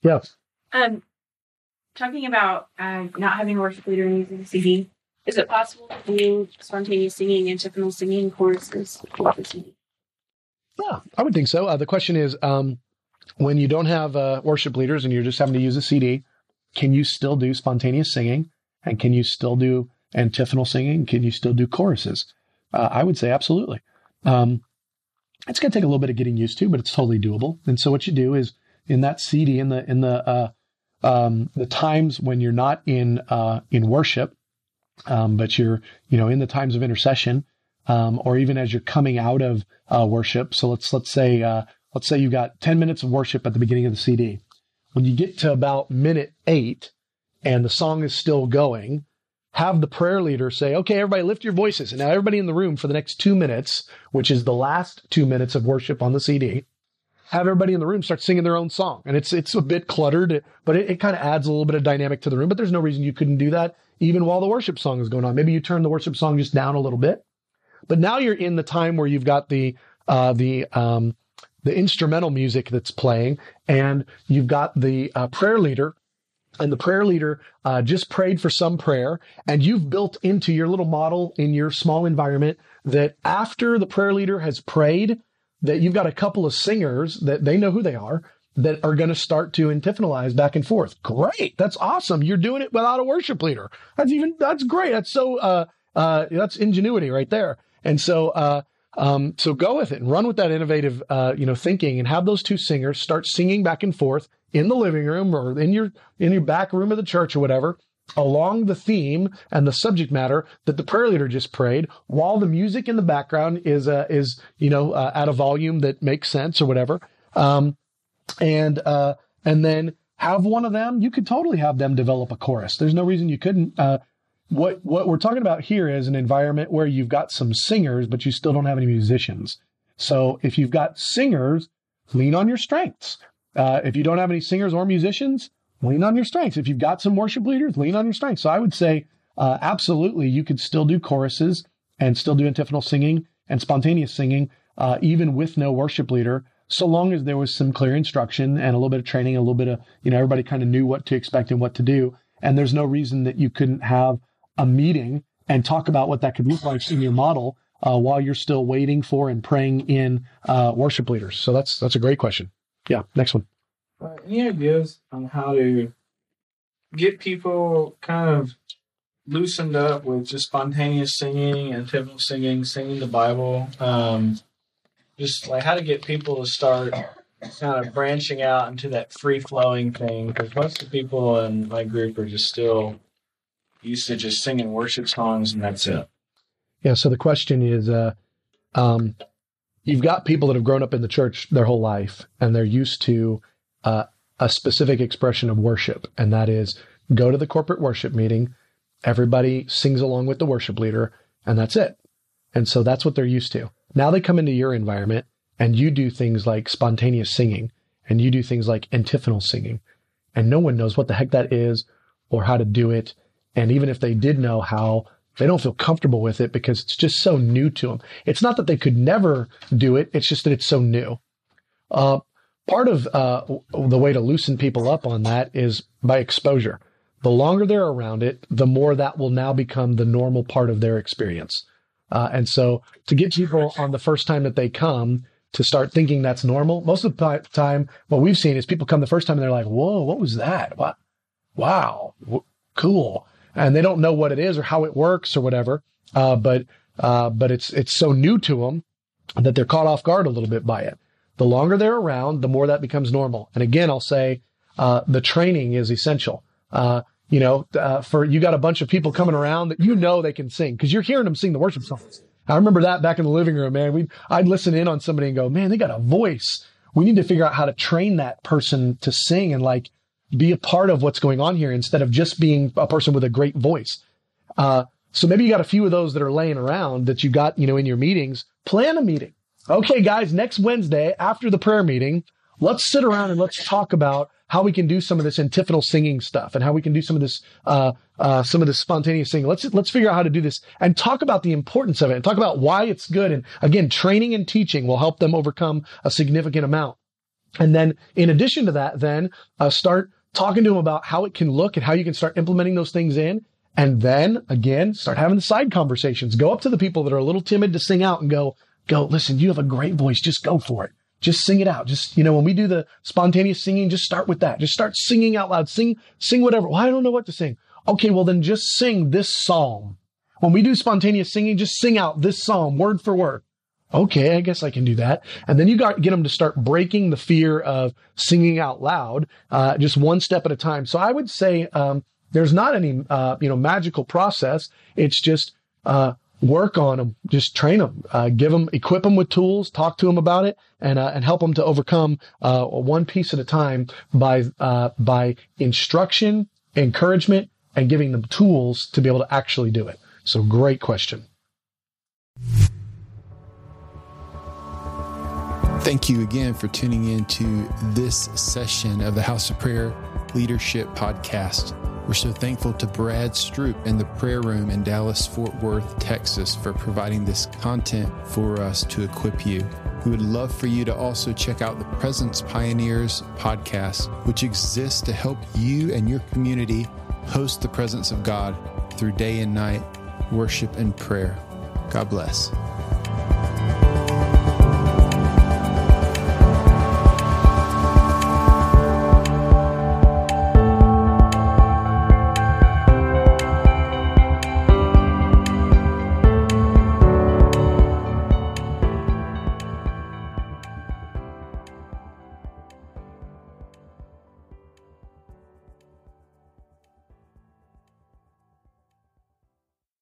Yes. Um, talking about uh, not having a worship leader and using CD, is it possible to do spontaneous singing and antiphonal singing choruses? Yeah, I would think so. Uh, the question is, um, when you don't have uh, worship leaders and you're just having to use a CD, can you still do spontaneous singing? And can you still do antiphonal singing? Can you still do choruses? Uh, I would say absolutely. Um, it's going to take a little bit of getting used to, but it's totally doable. And so what you do is in that CD in the in the uh, um, the times when you're not in uh, in worship, um, but you're you know in the times of intercession, um, or even as you're coming out of uh, worship. So let's let's say uh, let's say you got 10 minutes of worship at the beginning of the CD. When you get to about minute eight, and the song is still going, have the prayer leader say, okay, everybody lift your voices. And now everybody in the room for the next two minutes, which is the last two minutes of worship on the CD, have everybody in the room start singing their own song. And it's, it's a bit cluttered, but it, it kind of adds a little bit of dynamic to the room. But there's no reason you couldn't do that even while the worship song is going on. Maybe you turn the worship song just down a little bit. But now you're in the time where you've got the, uh, the, um, the instrumental music that's playing and you've got the uh, prayer leader and the prayer leader uh, just prayed for some prayer and you've built into your little model in your small environment that after the prayer leader has prayed that you've got a couple of singers that they know who they are that are going to start to antiphonalize back and forth. Great. That's awesome. You're doing it without a worship leader. That's even, that's great. That's so, uh, uh, that's ingenuity right there. And so, uh, um, so go with it and run with that innovative, uh, you know, thinking and have those two singers start singing back and forth in the living room or in your, in your back room of the church or whatever along the theme and the subject matter that the prayer leader just prayed while the music in the background is, uh, is, you know, uh, at a volume that makes sense or whatever. Um, and, uh, and then have one of them, you could totally have them develop a chorus. There's no reason you couldn't, uh, what what we're talking about here is an environment where you've got some singers, but you still don't have any musicians. So if you've got singers, lean on your strengths. Uh, if you don't have any singers or musicians, lean on your strengths. If you've got some worship leaders, lean on your strengths. So I would say, uh, absolutely, you could still do choruses and still do antiphonal singing and spontaneous singing, uh, even with no worship leader, so long as there was some clear instruction and a little bit of training, a little bit of, you know, everybody kind of knew what to expect and what to do. And there's no reason that you couldn't have a meeting and talk about what that could look like in your model uh, while you're still waiting for and praying in uh, worship leaders. So that's that's a great question. Yeah, next one. Uh, any ideas on how to get people kind of loosened up with just spontaneous singing and typical singing, singing the Bible? Um, just like how to get people to start kind of branching out into that free flowing thing because most of the people in my group are just still used to just singing worship songs and that's it. Yeah. So the question is, uh, um, you've got people that have grown up in the church their whole life and they're used to uh, a specific expression of worship, and that is go to the corporate worship meeting, everybody sings along with the worship leader, and that's it. And so that's what they're used to. Now they come into your environment and you do things like spontaneous singing and you do things like antiphonal singing, and no one knows what the heck that is or how to do it and even if they did know how, they don't feel comfortable with it because it's just so new to them. It's not that they could never do it. It's just that it's so new. Uh, part of uh, the way to loosen people up on that is by exposure. The longer they're around it, the more that will now become the normal part of their experience. Uh, and so to get people on the first time that they come to start thinking that's normal, most of the time, what we've seen is people come the first time and they're like, whoa, what was that? What? Wow. cool and they don't know what it is or how it works or whatever. Uh, but uh, but it's it's so new to them that they're caught off guard a little bit by it. The longer they're around, the more that becomes normal. And again, I'll say uh, the training is essential. Uh, you know, uh, for you got a bunch of people coming around that you know they can sing because you're hearing them sing the worship songs. I remember that back in the living room, man. We I'd listen in on somebody and go, man, they got a voice. We need to figure out how to train that person to sing and like be a part of what's going on here instead of just being a person with a great voice. Uh, so maybe you got a few of those that are laying around that you got, you know, in your meetings. Plan a meeting. Okay, guys, next Wednesday after the prayer meeting, let's sit around and let's talk about how we can do some of this antiphonal singing stuff and how we can do some of this, uh, uh, some of this spontaneous singing. Let's, let's figure out how to do this and talk about the importance of it and talk about why it's good. And again, training and teaching will help them overcome a significant amount. And then in addition to that, then, uh, start talking to them about how it can look and how you can start implementing those things in. And then again, start having the side conversations. Go up to the people that are a little timid to sing out and go, go, listen, you have a great voice. Just go for it. Just sing it out. Just, you know, when we do the spontaneous singing, just start with that. Just start singing out loud. Sing, sing whatever. Well, I don't know what to sing. Okay. Well, then just sing this psalm. When we do spontaneous singing, just sing out this psalm word for word okay, I guess I can do that. And then you got get them to start breaking the fear of singing out loud, uh, just one step at a time. So I would say um, there's not any uh, you know magical process. It's just uh, work on them, just train them, uh, give them, equip them with tools, talk to them about it, and uh, and help them to overcome uh, one piece at a time by by instruction encouragement and giving them tools to be able to actually do it. So great question. Thank you again for tuning in to this session of the House of Prayer Leadership Podcast. We're so thankful to Brad Stroop and the prayer room in Dallas, Fort Worth, Texas for providing this content for us to equip you. We would love for you to also check out the Presence Pioneers podcast, which exists to help you and your community host the presence of God through day and night worship and prayer. God bless.